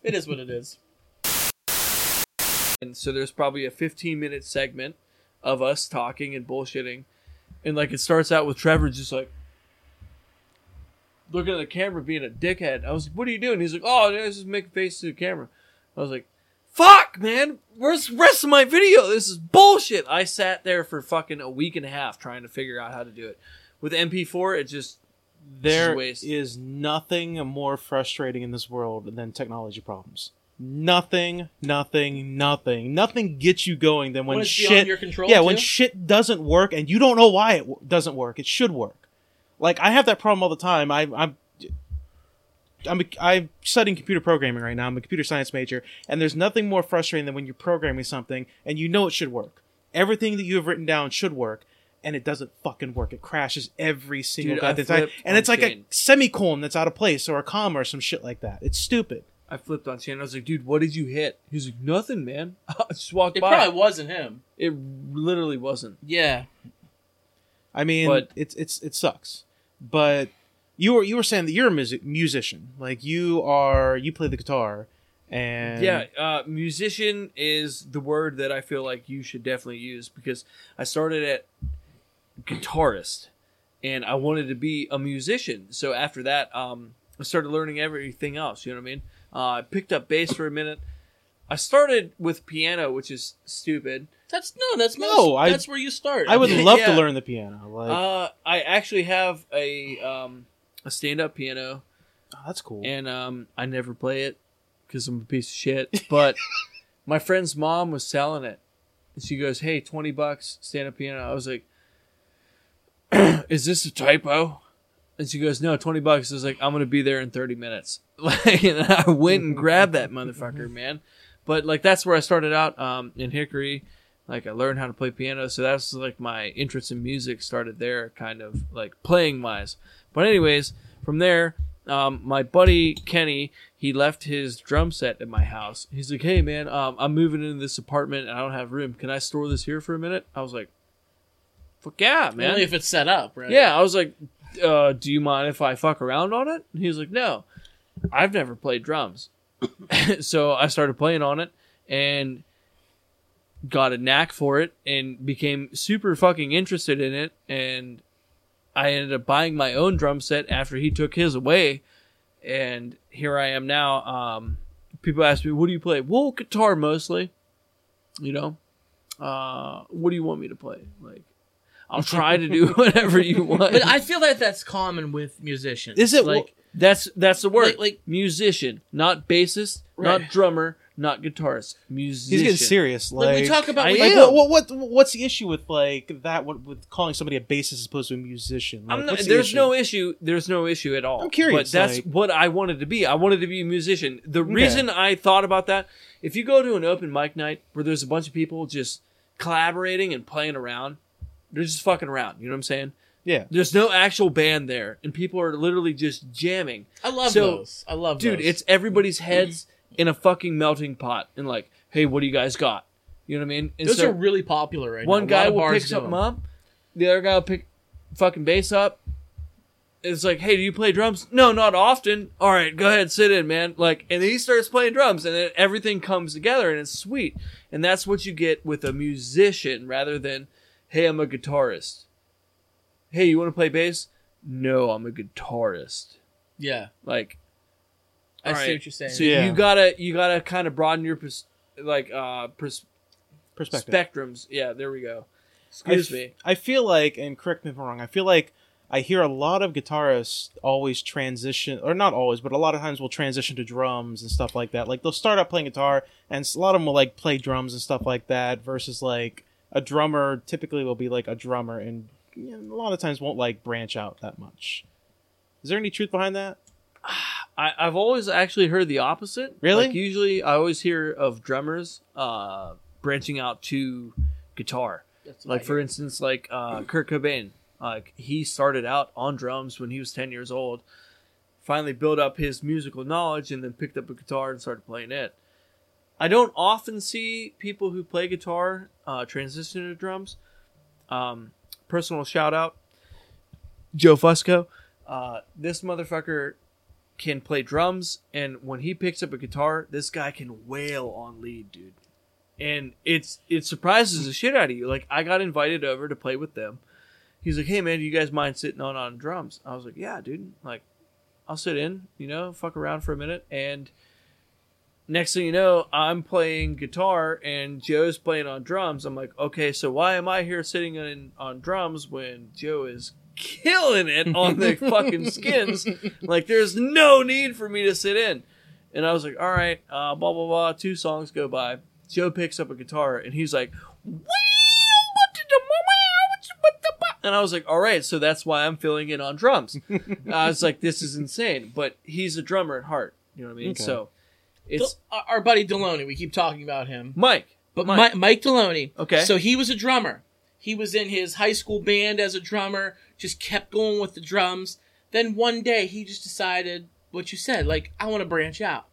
it is what it is. And so there's probably a 15 minute segment of us talking and bullshitting, and like it starts out with Trevor just like looking at the camera being a dickhead. I was like, "What are you doing?" He's like, "Oh, I was just making faces to the camera." I was like, "Fuck, man, where's the rest of my video? This is bullshit." I sat there for fucking a week and a half trying to figure out how to do it. With MP4, it just there is, is nothing more frustrating in this world than technology problems. Nothing, nothing, nothing, nothing gets you going than when, When shit. beyond your control, yeah, when shit doesn't work and you don't know why it w- doesn't work. It should work. Like I have that problem all the time. I, I'm. I'm, a, I'm studying computer programming right now. I'm a computer science major, and there's nothing more frustrating than when you're programming something and you know it should work. Everything that you have written down should work, and it doesn't fucking work. It crashes every single Dude, goddamn time, and on it's like Shane. a semicolon that's out of place or a comma or some shit like that. It's stupid. I flipped on Shane. I was like, "Dude, what did you hit?" He's like, "Nothing, man." (laughs) I just walked It by. probably wasn't him. It literally wasn't. Yeah, I mean, But- it's it's it sucks. But you were you were saying that you're a music musician, like you are you play the guitar, and Yeah, uh, musician is the word that I feel like you should definitely use because I started at guitarist and I wanted to be a musician. So after that, um, I started learning everything else. You know what I mean? Uh, I picked up bass for a minute. I started with piano, which is stupid. that's no, that's No, most, I- that's where you start. I would (laughs) love to learn the piano. Like, Uh, I actually have a um, a stand up piano oh, that's cool. and um, I never play it because I'm a piece of shit. But (laughs) my friend's mom was selling it. And she goes, "Hey, twenty bucks, stand up piano." I was like, (clears throat) "Is this a typo?" And she goes, "No, twenty bucks." I was like, "I'm gonna be there in thirty minutes." (laughs) Like, and I went and grabbed that motherfucker, (laughs) man. But like, that's where I started out um, in Hickory. Like, I learned how to play piano, so that's like my interest in music started there, kind of like playing wise. But anyways, from there, um, my buddy Kenny, he left his drum set at my house. He's like, "Hey man, um, I'm moving into this apartment and I don't have room. Can I store this here for a minute?" I was like, "Fuck yeah, man!" only if it's set up, right? yeah, I was like, uh, "Do you mind if I fuck around on it?" And he was like, "No, I've never played drums." (coughs) so I started playing on it and got a knack for it and became super fucking interested in it and I ended up buying my own drum set after he took his away. And here I am now um people ask me what do you play? Well guitar mostly you know? Uh what do you want me to play? Like I'll try to do (laughs) whatever you want. But I feel like that's common with musicians. Is it- like that's that's the word. Like- like- musician not bassist Right. not drummer not guitarist musician He's getting serious. Like, like, we talk about I like, Like, am. what, what, what, what's the issue with like that? What, with calling somebody a bassist as opposed to a musician? Like, I'm not, the there's issue? no issue. There's no issue at all. I'm curious, but that's like- what I wanted to be. I wanted to be a musician. The reason I thought about that, if you go to an open mic night where there's a bunch of people just collaborating and playing around, they're just fucking around. You know what I'm saying? Yeah, There's no actual band there, and people are literally just jamming. I love So, those. I love those. Dude, those. it's everybody's heads in a fucking melting pot, and like, hey, what do you guys got? You know what I mean? And those so- are really popular right one now. Lot guy will pick something them. up, the other guy will pick fucking bass up. It's like, hey, do you play drums? No, not often. All right, go ahead, sit in, man. Like, and then he starts playing drums, and then everything comes together, and it's sweet. And that's what you get with a musician, rather than, hey, I'm a guitarist. Hey, you want to play bass? No, I'm a guitarist. Yeah, Like, I All see right. what you're saying. so Yeah. you gotta you gotta kind of broaden your pers- like uh pers- Perspective. spectrums. Yeah, there we go. Excuse f- me. I feel like, and correct me if I'm wrong, I feel like I hear a lot of guitarists always transition, or not always, but a lot of times will transition to drums and stuff like that. Like they'll start out playing guitar, and a lot of them will like play drums and stuff like that. Versus like a drummer typically will be like a drummer, and you know, a lot of times won't like branch out that much. Is there any truth behind that? (sighs) (sighs) I, I've always actually heard the opposite. Really? Like usually, I always hear of drummers uh, branching out to guitar. Like for instance, like uh, Kurt Cobain. Like he started out on drums when he was ten years old. Finally built up his musical knowledge and then picked up a guitar and started playing it. I don't often see people who play guitar uh, transition to drums. Um, personal shout out, Joe Fusco. Uh, this motherfucker can play drums, and when he picks up a guitar, this guy can wail on lead, dude. And it's it surprises the shit out of you. Like I got invited over to play with them. He's like, "Hey man, do you guys mind sitting on on drums?" I was like, "Yeah, dude. Like, I'll sit in, you know, fuck around for a minute." And next thing you know, I'm playing guitar and Joe's playing on drums. I'm like, "Okay, so why am I here sitting in on drums when Joe is killing it on the (laughs) fucking skins?" like there's no need for me to sit in and i was like all right uh, blah blah blah two songs go by joe picks up a guitar and he's like and i was like all right so that's why i'm filling in on drums (laughs) i was like this is insane but he's a drummer at heart you know what i mean Okay. so it's Del- our buddy Deloney. We keep talking about him, mike but Mike. Mike, Mike Deloney. Okay. so he was a drummer. He was in his high school band as a drummer. Just kept going with the drums. Then one day he just decided what you said, like I want to branch out.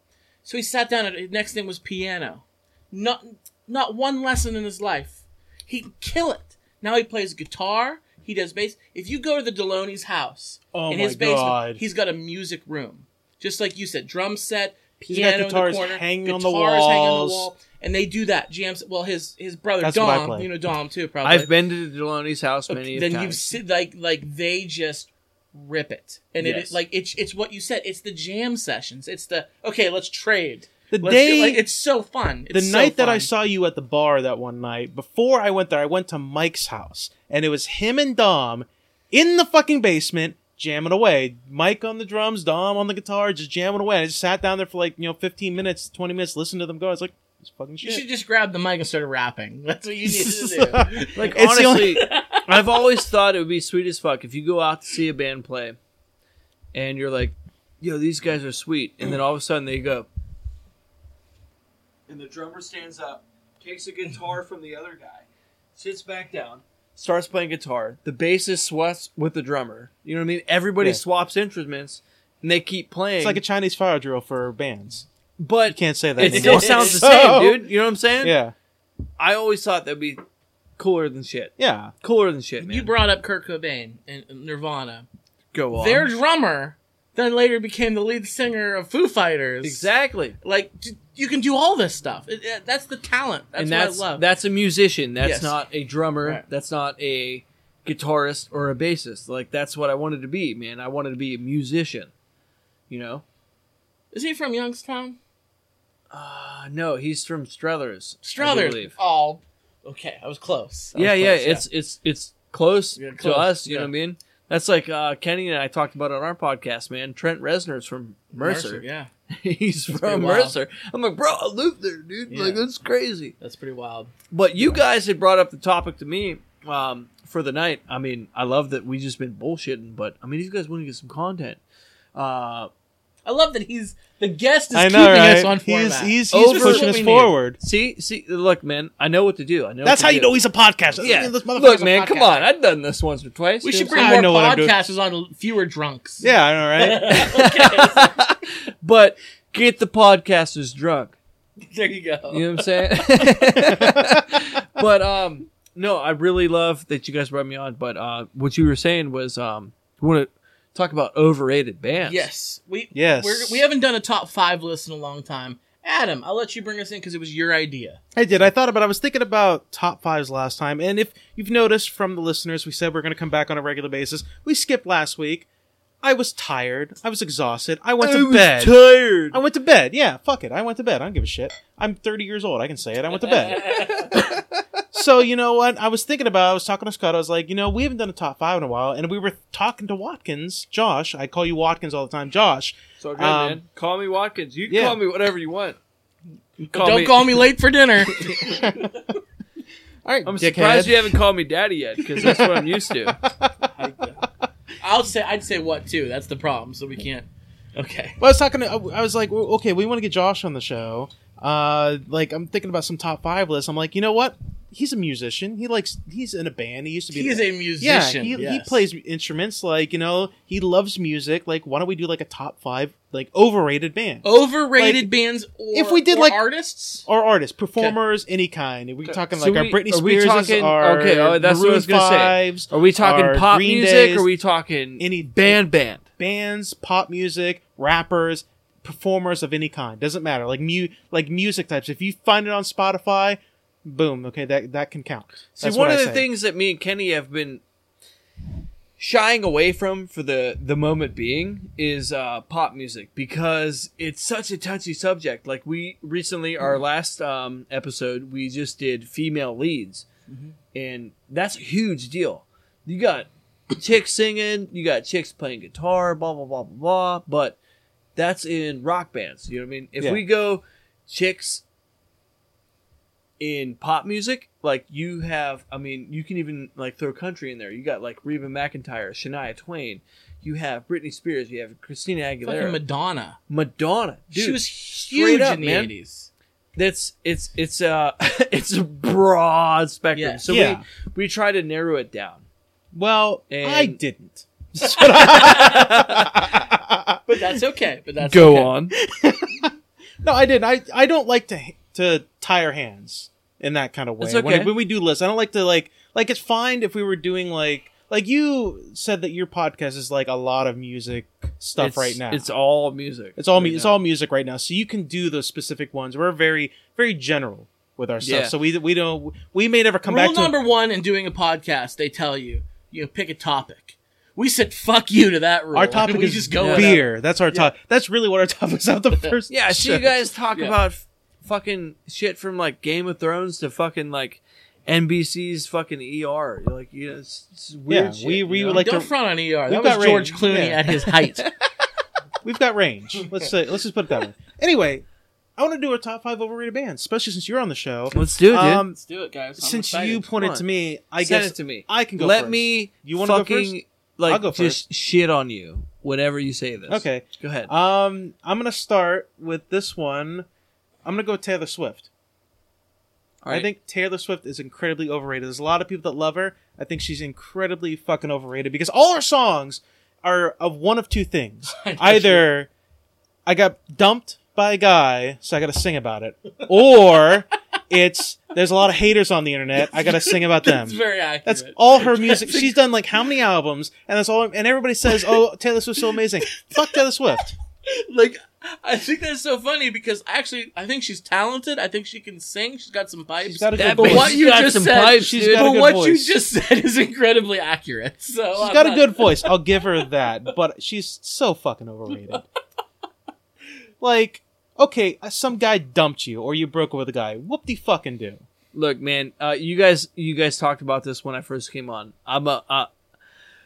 So he sat down. and His next thing was piano. Not not one lesson in his life. He can kill it. Now he plays guitar. He does bass. If you go to the Deloney's house Oh in my his basement, God. he's got a music room, just like you said, drum set, He's got piano in guitars the corner, hanging on the guitars hanging on the walls. wall, and they do that. Jams. Well, his his brother That's what I Dom, play. you know Dom too, probably. i've been to deloney's house Okay, many then you've times seen like like they just rip it, and it Yes. is like it's it's what you said. It's the jam sessions. It's the okay, let's trade. The Let's day- like, it's so fun. the It's so night that I fun. saw you at the bar that one night, before I went there, I went to Mike's house, and it was him and Dom in the fucking basement jamming away. Mike on the drums, Dom on the guitar, just jamming away. I just sat down there for like you know 15 minutes, 20 minutes, listening to them go. I was like, this fucking shit. you should just grab the mic and start rapping. (laughs) That's what you need to do. (laughs) like It's the only- honestly (laughs) i've always thought it would be sweet as fuck if you go out to see a band play and you're like yo these guys are sweet and then all of a sudden they go and the drummer stands up takes a guitar from the other guy sits back down starts playing guitar the bassist sweats with the drummer you know what i mean everybody Yeah. swaps instruments and they keep playing It's like a Chinese fire drill for bands. but You can't say that. it anymore. still sounds the (laughs) same dude you know what i'm saying Yeah, i always thought that'd be cooler than shit yeah. cooler than shit man You brought up Kurt Cobain and Nirvana. go on Their drummer then later became the lead singer of Foo Fighters. Exactly. Like d- you can do all this stuff. It, it- that's the talent. That's, and what that's I love. that's a musician. That's Yes. not a drummer. Right. That's not a guitarist or a bassist. Like that's what I wanted to be, man. I wanted to be a musician. You know? Is he from Youngstown? Uh, no, he's from Struthers. Struthers. Oh, okay. I was close. I was yeah, yeah, close, It's it's it's close Yeah, to us. You know what I mean? That's like uh, Kenny and I talked about on our podcast, man. Trent Reznor's from Mercer. Yeah, (laughs) he's pretty from. Mercer. I'm like, bro, I live there, dude. Like that's crazy. that's pretty wild. But you guys had brought up the topic to me um, for the night. I mean, I love that we just been bullshitting, but I mean, these guys want to get some content. Uh, I love that he's the guest is I keeping right? us on he's format. he's, he's Over- pushing us forward. see, see, look, man, I know what to do. I know. That's how to you do. know he's a podcast. Yeah, This look, man, come on. I've done this once or twice. we should bring I more know what podcasters on, fewer drunks. Yeah, I know, right? what I'm saying? but get the podcasters drunk. there you go. You know what I'm saying? (laughs) but um, no, I really love that you guys brought me on. But uh, what you were saying was um, you want to talk about overrated bands? Yes, we Yes. we're, we haven't done a top five list in a long time. Adam, I'll let you bring us in because it was your idea. I did. I thought about. I was thinking about top fives last time, and if you've noticed from the listeners, we said we're going to come back on a regular basis. We skipped last week. I was tired. I was exhausted. I went I to was bed. tired. I went to bed. Yeah, fuck it. I went to bed. I don't give a shit. I'm 30 years old. I can say it. I went to bed. (laughs) so you know what? I was thinking about. I was talking to Scott. I was like, you know, we haven't done a top five in a while, and we were talking to Watkins, Josh. I call you Watkins all the time, Josh. So good, Um, man. Call me Watkins. You can yeah. call me whatever you want. You Don't me- call me late for dinner. (laughs) All right, I'm dickhead. surprised you haven't called me daddy yet because that's what I'm used to. (laughs) I'll say I'd say what too. That's the problem. So we can't. Okay. Well, I was talking to. I was like, okay, we want to get Josh on the show. Uh, like I'm thinking about some top five lists. I'm like, you know what? He's a musician. He likes. He's in a band. He used to be. He is a Yeah, musician. he, he yes. plays instruments. Like you know, he loves music. Like, why don't we do like a top five like overrated band overrated Like, bands. Or, if we did, or like- artists. or artists, performers, any kind? Are we talking So like our we- Britney are we Spears? talking- our okay, oh, that's what I was gonna say. Are we talking pop Green music Days, or are we talking any band band? bands, pop music, rappers, performers of any kind. Doesn't matter. Like mu- like music types. If you find it on Spotify, boom. Okay, that that can count. See, one of I the say. things that me and Kenny have been shying away from for the the moment being is uh, pop music because it's such a touchy subject. Like we recently, our last um, episode, we just did female leads, and that's a huge deal. You got chicks singing, you got chicks playing guitar, blah blah blah blah blah. But that's in rock bands. You know what I mean? If Yeah. we go chicks in pop music, like you have, I mean, you can even like throw country in there. You got like Reba McEntire, Shania Twain. You have Britney Spears. You have Christina Fucking Aguilera, Madonna. Madonna. Dude, she was huge up, in the man. eighties. that's it's it's uh (laughs) it's a broad spectrum. Yeah. So Yeah. we we try to narrow it down. Well, And- I didn't. (laughs) (laughs) But that's okay. But that's Go okay. on. (laughs) No, I didn't. I I don't like to to tie our hands in that kind of way. That's okay. When, when we do lists, I don't like to like like it's fine if we were doing like like you said that your podcast is like a lot of music stuff It's- right now. It's all music. It's all mu- it's now. all music right now. So you can do those specific ones. We're very very general with our stuff. Yeah. So we we don't we may never come Rule back to rule number one in doing a podcast, they tell you, you pick a topic. We said fuck you to that rule. our (laughs) topic we is just go Yeah. with beer. That's our top. That's really what our topic is out the (laughs) first. Yeah, so you guys talk Yeah. about fucking shit from like Game of Thrones to fucking like NBC's fucking ER. Like, you know, it's, it's weird. Yeah, shit, we- you we know? like Don't to- front on ER. We've That was got George range. Clooney Yeah. at his height. (laughs) We've got range. Let's say let's just put it that way. Anyway, I want to do a top five overrated bands, especially since you're on the show. Let's do it, dude. Um, Let's do it, guys. I'm since excited. you pointed to me, I Send guess it to me. I can go. Let first. me You wanna go fucking like I'll go just shit on you whenever you say this. Okay. go ahead. Um, I'm gonna start with this one. I'm gonna go with Taylor Swift. Right. I think Taylor Swift is incredibly overrated. There's a lot of people that love her. I think she's incredibly fucking overrated because all her songs are of one of two things. (laughs) Either I got dumped by a guy, so I got to sing about it, or it's there's a lot of haters on the internet. I got to sing about them. That's very accurate. That's all her music. She's done like how many albums, and that's all. And everybody says, "Oh, Taylor Swift's so amazing." Fuck Taylor Swift. (laughs) like I think that's so funny because actually I think she's talented. I think she can sing. She's got some pipes. She's got a That good but voice. what you got just some said, pipes, She's dude. got a but good what voice. you just said is incredibly accurate. So She's I'm got a good voice. (laughs) I'll give her that, but she's so fucking overrated. like, okay, uh, some guy dumped you, or you broke up with a guy. Whoop de fucking do. Look, man, uh, you guys, you guys talked about this when I first came on. I'm a, a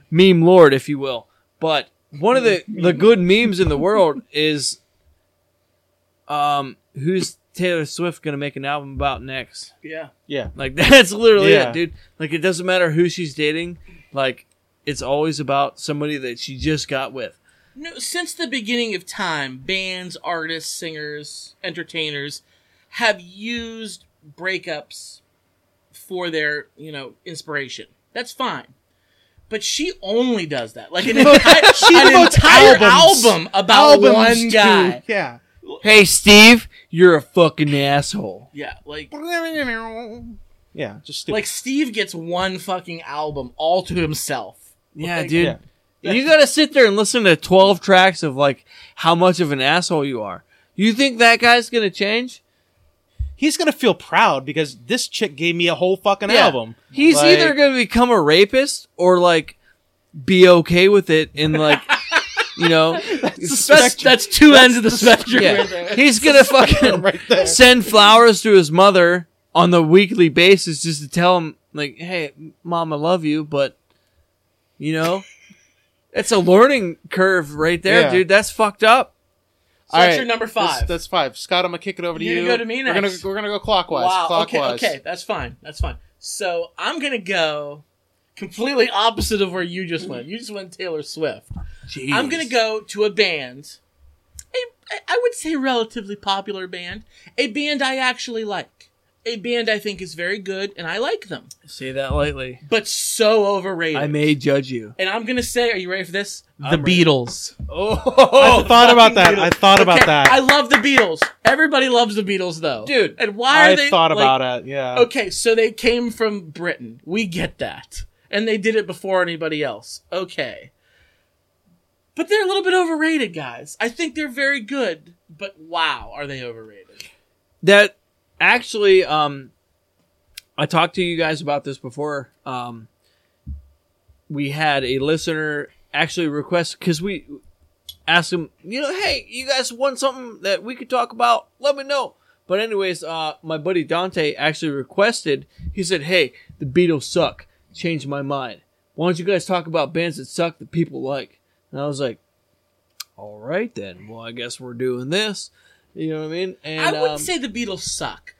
meme lord, if you will. But one of the (laughs) the good memes in the world is, um, who's Taylor Swift gonna make an album about next? Yeah. Yeah, Like (laughs) that's literally Yeah. it, dude. Like it doesn't matter who she's dating. Like it's always about somebody that she just got with. No, since the beginning of time, bands, artists, singers, entertainers have used breakups for their, you know, inspiration. That's fine. But she only does that. Like an (laughs) entire, She an entire albums- album about Albums one to- guy. yeah. Hey, Steve, you're a fucking asshole. Yeah, like Yeah, just stupid. like Steve gets one fucking album all to himself. Yeah, Like, dude. yeah. You gotta sit there and listen to 12 tracks of like how much of an asshole you are. You think that guy's gonna change? he's gonna feel proud because this chick gave me a whole fucking Yeah. album. He's Like, either gonna become a rapist or like be okay with it and like (laughs) you know, That's, that's two ends of the spectrum. yeah, right there. he's gonna fucking (laughs) right there. send flowers to his mother on the weekly basis just to tell him like, "Hey, mom, I love you," but you know, it's a learning curve right there, Yeah. dude. That's fucked up. So All that's right, your number five. That's, five. Scott, I'm gonna kick it over to You're you. gonna go to me We're gonna next. we're gonna go clockwise. Wow. Clockwise. Okay. Okay. That's fine. That's fine. So I'm gonna go completely opposite of where you just went. You just went Taylor Swift. I'm gonna go to a band. A, I would say relatively popular band. A band I actually like. A band I think is very good, and I like them, say that lightly. but so overrated. I may judge you. And I'm gonna say, are you ready for this? The I'm ready. Beatles. Oh, I thought about (laughs) that. I thought about Okay, that. I love the Beatles. Everybody loves the Beatles, though, Dude, And why are they? I they? thought like- about it. Yeah. Okay, so they came from Britain. We get that. And they did it before anybody else. Okay. But they're a little bit overrated, guys. I think they're very good, but wow, are they overrated? that actually um i talked to you guys about this before. Um we had a listener actually request because we asked him you know hey you guys want something that we could talk about? Let me know. But anyways uh my buddy dante actually requested he said hey the beatles suck. Changed my mind. Why don't you guys talk about bands that suck that people like? And i was like all right then. Well i guess we're doing this you know what i mean and I wouldn't um, say the Beatles suck,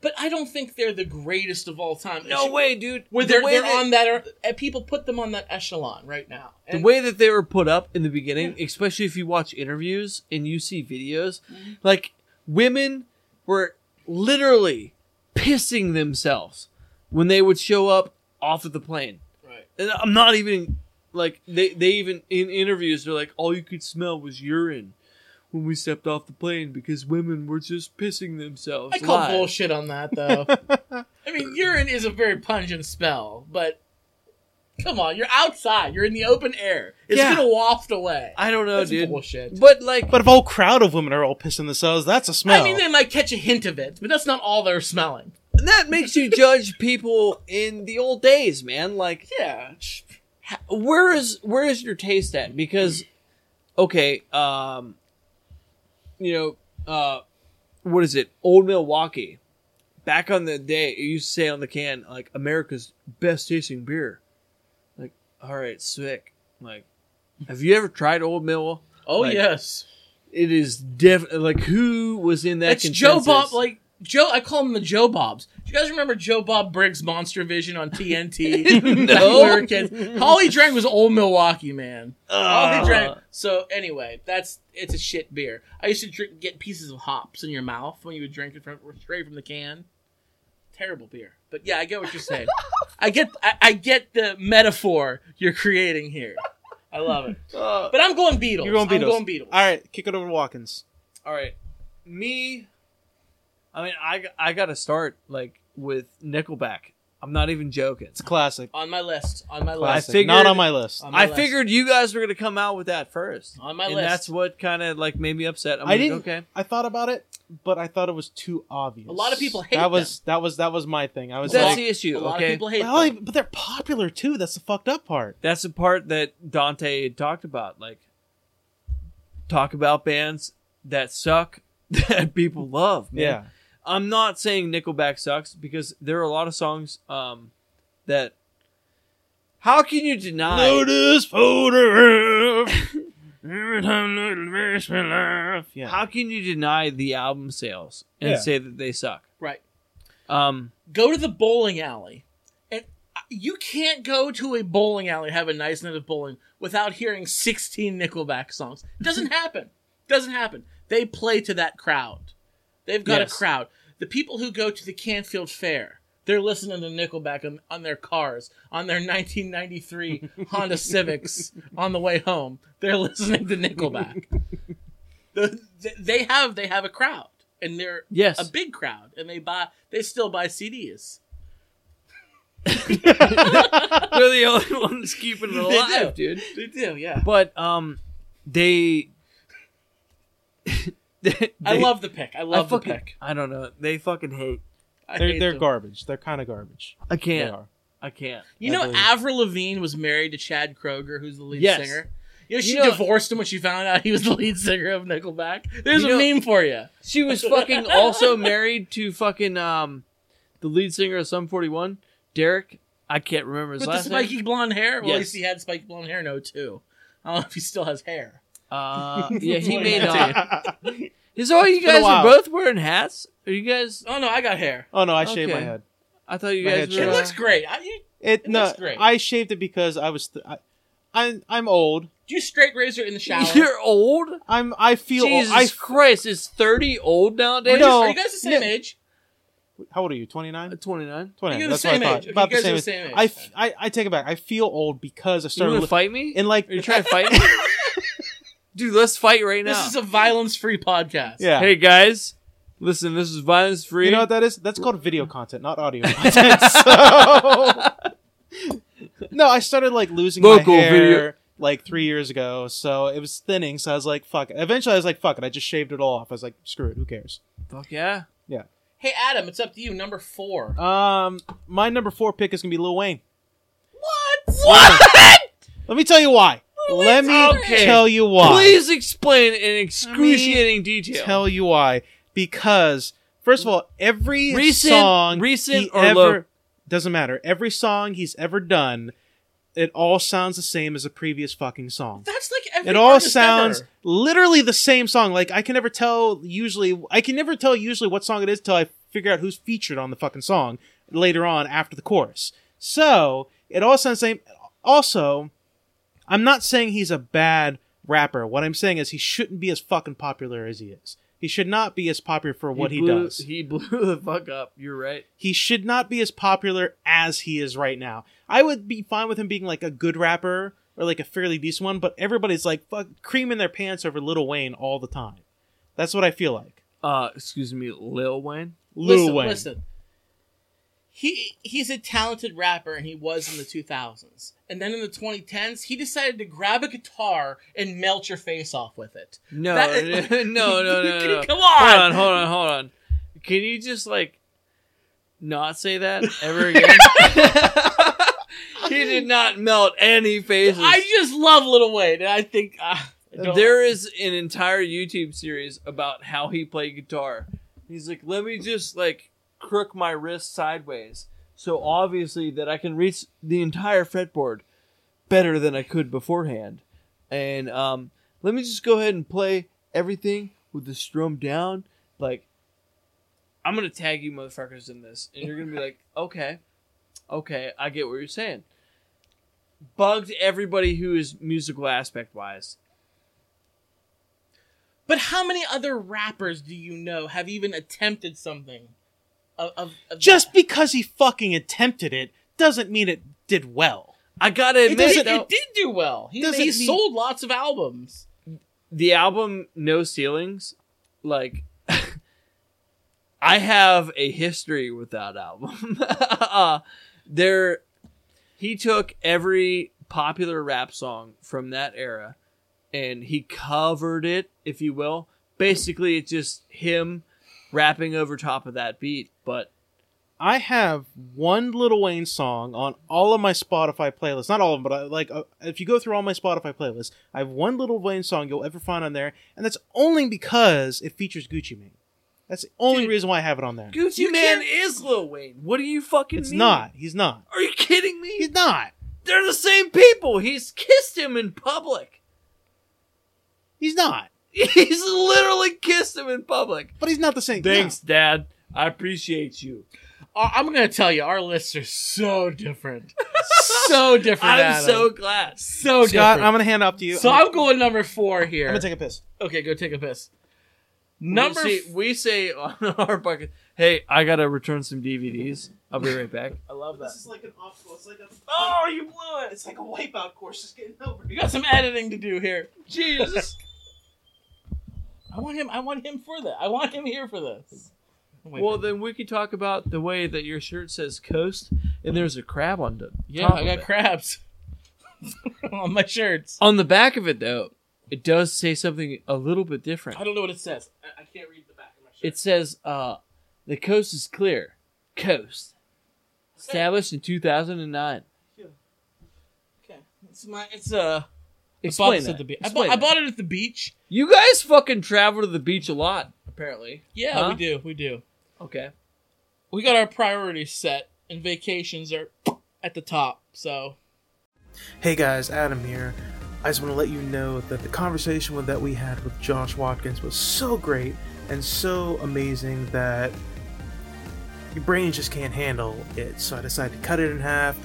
but I don't think they're the greatest of all time. No way, dude. Where The they're, way they're that- on that, and people put them on that echelon right now. the way that they were put up in the beginning, especially if you watch interviews and you see videos, Mm-hmm. like women were literally pissing themselves when they would show up off of the plane. right. And I'm not even like they they even in interviews they're like all you could smell was urine when we stepped off the plane because women were just pissing themselves. I call live. bullshit on that, though. (laughs) I mean, urine is a very pungent smell, but come on, you're outside. You're in the open air. It's Yeah. gonna waft away. I don't know, That's dude. bullshit. But like But if a whole crowd of women are all pissing themselves, that's a smell. I mean, they might catch a hint of it, but that's not all they're smelling. And that makes you judge people in the old days, man. Like, Yeah. where is where is your taste at? Because, okay, um, you know, uh, what is it? Old Milwaukee. Back on the day, it used to say on the can like America's best tasting beer. Like, all right, sick. Like, have you ever tried Old Mill? Oh Like, yes. It is definitely, like who was in that? It's Joe? Bob. Like Joe, I call him the Joe Bobs. Do you guys remember Joe Bob Briggs' Monster Vision on TNT? (laughs) No. Back when kids? All drank was Old Milwaukee, man. All he Uh, drank. So anyway, that's it's a shit beer. I used to drink, get pieces of hops in your mouth when you would drink it from straight from the can. Terrible beer. But yeah, I get what you're saying. I get I, I get the metaphor you're creating here. I love it. uh, But I'm going Beatles. You're going Beatles. I'm going Beatles. All right, kick it over to Watkins. All right, me. I mean, I I gotta start like with Nickelback. I'm not even joking. It's a classic. On my list. On my Classic. list. figured- Not on my list. On my I list. figured you guys were gonna come out with that first, On my and list. that's what kind of like made me upset. I'm I like, didn't. Okay, I thought about it, but I thought it was too obvious. A lot of people hate that. Was that was that was my thing? I was that's like, the issue. a lot okay, of people hate well, them. but they're popular too. That's the fucked up part. that's the part that Dante had talked about. Like, talk about bands that suck (laughs) that people love. Man. Yeah. I'm not saying Nickelback sucks because there are a lot of songs um, that. How can you deny? Notice photograph. Every time little makes me laugh. Yeah. How can you deny the album sales and Yeah. say that they suck? Right. Um, Go to the bowling alley. And uh, you can't go to a bowling alley have a nice night of bowling without hearing 16 Nickelback songs. It doesn't (laughs) happen. Doesn't happen. They play to that crowd. They've got Yes. a crowd. The people who go to the Canfield Fair, they're listening to Nickelback on, on their cars, on their (laughs) 1993 Honda Civics on the way home. They're listening to Nickelback. the, they have they have a crowd, and they're yes, a big crowd, and they buy they still buy CDs. (laughs) they're the only ones keeping it They alive, do. dude. They do, yeah. But um, they. They- I love the pick. I love I fucking, the pick. I don't know. They fucking hate. I They're hate they're them. garbage. They're kind of garbage. I can't. are. I can't. You I know, believe- Avril Lavigne was married to Chad Kroeger, who's the lead Yes. singer. You know, she You know- divorced him when she found out he was the lead singer of Nickelback. There's a know- meme for you. She was fucking also married to fucking um the lead singer of Sum 41, Derek. I can't remember his With the last spiky name. blonde hair. Well, at least he had spiky blonde hair now too. I don't know if he still has hair. Uh, (laughs) yeah, he may not. Is all you guys are while. both wearing hats? Are you guys? Oh no, I got hair. oh no, I shaved my Okay. head. I thought you My guys head were. It uh, looks great. I, you, It, It no, looks great. I shaved it because I was. Th- I, I'm I'm old. do you straight razor in the shower? (laughs) You're old. I'm I feel. Jesus I Christ, is thirty old nowadays? Are you- No. Are you guys the same No. age? how old are you? 29? Twenty nine. 29. You're the That's what I same thought. age. Okay, About you the guys are same, the age. same I, age. f- I I take it back. I feel old because I You started want to li- fight me? in like Are you trying to fight (laughs) me? Dude, let's fight right now. This is a violence-free podcast. Yeah. Hey guys, listen. This is violence free. You know what that is? That's called video content, not audio (laughs) content. So no, I started like losing Local my hair video- like three years ago, so it was thinning. So I was like, "Fuck it." Eventually, I was like, "Fuck it." I just shaved it all off. I was like, "Screw it. Who cares?" Fuck yeah. Yeah. Hey Adam, it's up to you. Number four. Um, my number four pick is gonna be Lil Wayne. what? What? Let me tell you why. Let me Okay. tell you why. Please explain in excruciating detail. tell you why. Because first of all, every Recent- song recent or ever low? doesn't matter. Every song he's ever done, it all sounds the same as a previous fucking song. That's like every It all sounds ever. literally the same song. Like I can never tell usually I can never tell usually what song it is till I figure out who's featured on the fucking song later on after the chorus. So it all sounds the same. Also, I'm not saying he's a bad rapper. What I'm saying is he shouldn't be as fucking popular as he is. He should not be as popular for what he, blew, does. He blew (laughs) the fuck up. You're right. he should not be as popular as he is right now. I would be fine with him being like a good rapper or like a fairly decent one, but everybody's like fuck creaming their pants over Lil Wayne all the time. That's what I feel like. Uh, excuse me, Lil Wayne. Lil listen, Wayne. listen. He he's a talented rapper, and he was in the 2000s. And then in the 2010s, he decided to grab a guitar and melt your face off with it. No, That- (laughs) no, no, no, no, no. (laughs) Come on Hold on. on, hold on, hold on. Can you just like not say that ever again? (laughs) he did not melt any faces. I just love Little Wayne, and I think uh, I There is an entire YouTube series about how he played guitar. He's like, let me just like crook my wrist sideways, so obviously that I can reach the entire fretboard better than I could beforehand. And um, let me just go ahead and play everything with the strum down. Like, I'm gonna tag you motherfuckers in this, and you're gonna be like, (laughs) okay, okay, I get what you're saying. Bugged everybody who is musical aspect wise. But how many other rappers do you know have even attempted something? Of, of, of Just that? because he fucking attempted it doesn't mean it did well. I gotta it, admit, did, though, it did do well. He, he mean- sold lots of albums. the album No Ceilings, like (laughs) I have a history with that album. (laughs) uh, there, he took every popular rap song from that era and he covered it, if you will. Basically, it's just him rapping over top of that beat, but I have one Little Wayne song on all of my Spotify playlists. Not all of them, but I, like uh, if you go through all my Spotify playlists, I have one Little Wayne song you'll ever find on there, and that's only because it features Gucci Mane. That's the only Dude, reason why I have it on there. Gucci You Mane is Lil Wayne. What do you fucking It's mean? not. He's not. Are you kidding me? He's not. They're the same people. He's kissed him in public. He's not. He's literally kissed him in public. But he's not the same. Thanks, Dad. I appreciate you. Uh, I'm gonna tell you, our lists are so different, (laughs) so different. I'm Adam. so glad. so No. Scott, different. I'm gonna hand it off to you. so I'm, I'm going number four here. I'm gonna take a piss. okay, go take a piss. Number Number see, f- we say on (laughs) our bucket, hey, I gotta return some DVDs. I'll be right back. I love that. This is like an obstacle. It's like a. Oh, you blew it. It's like a wipeout course. Just getting over. You got some editing to do here. Jesus. (laughs) I want him. I want him for that. I want him here for this. Wait well, for- then we could talk about the way that your shirt says "coast" and there's a crab on it. yeah, top I of got it. crabs (laughs) on my shirts. on the back of it though. It does say something a little bit different. I don't know what it says. I, I can't read the back of my shirt. It says, uh, the coast is clear. Coast. Established in 2009. okay. It's my. It's uh I bought Explain that. at the beach. I Explain bought, I bought it at the beach. You guys fucking travel to the beach a lot, apparently. Yeah, Huh? we do. We do. Okay. We got our priorities set, and vacations are at the top. So Hey guys, Adam here. I just want to let you know that the conversation with- that we had with Josh Watkins was so great and so amazing that your brain just can't handle it. So I decided to cut it in half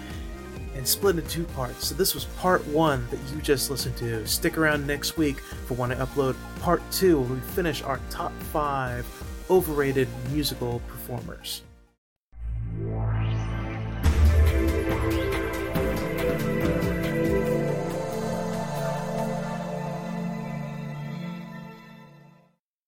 and split into two parts. So this was part one that you just listened to. Stick around next week for when I upload part two when we finish our top five overrated musical performers.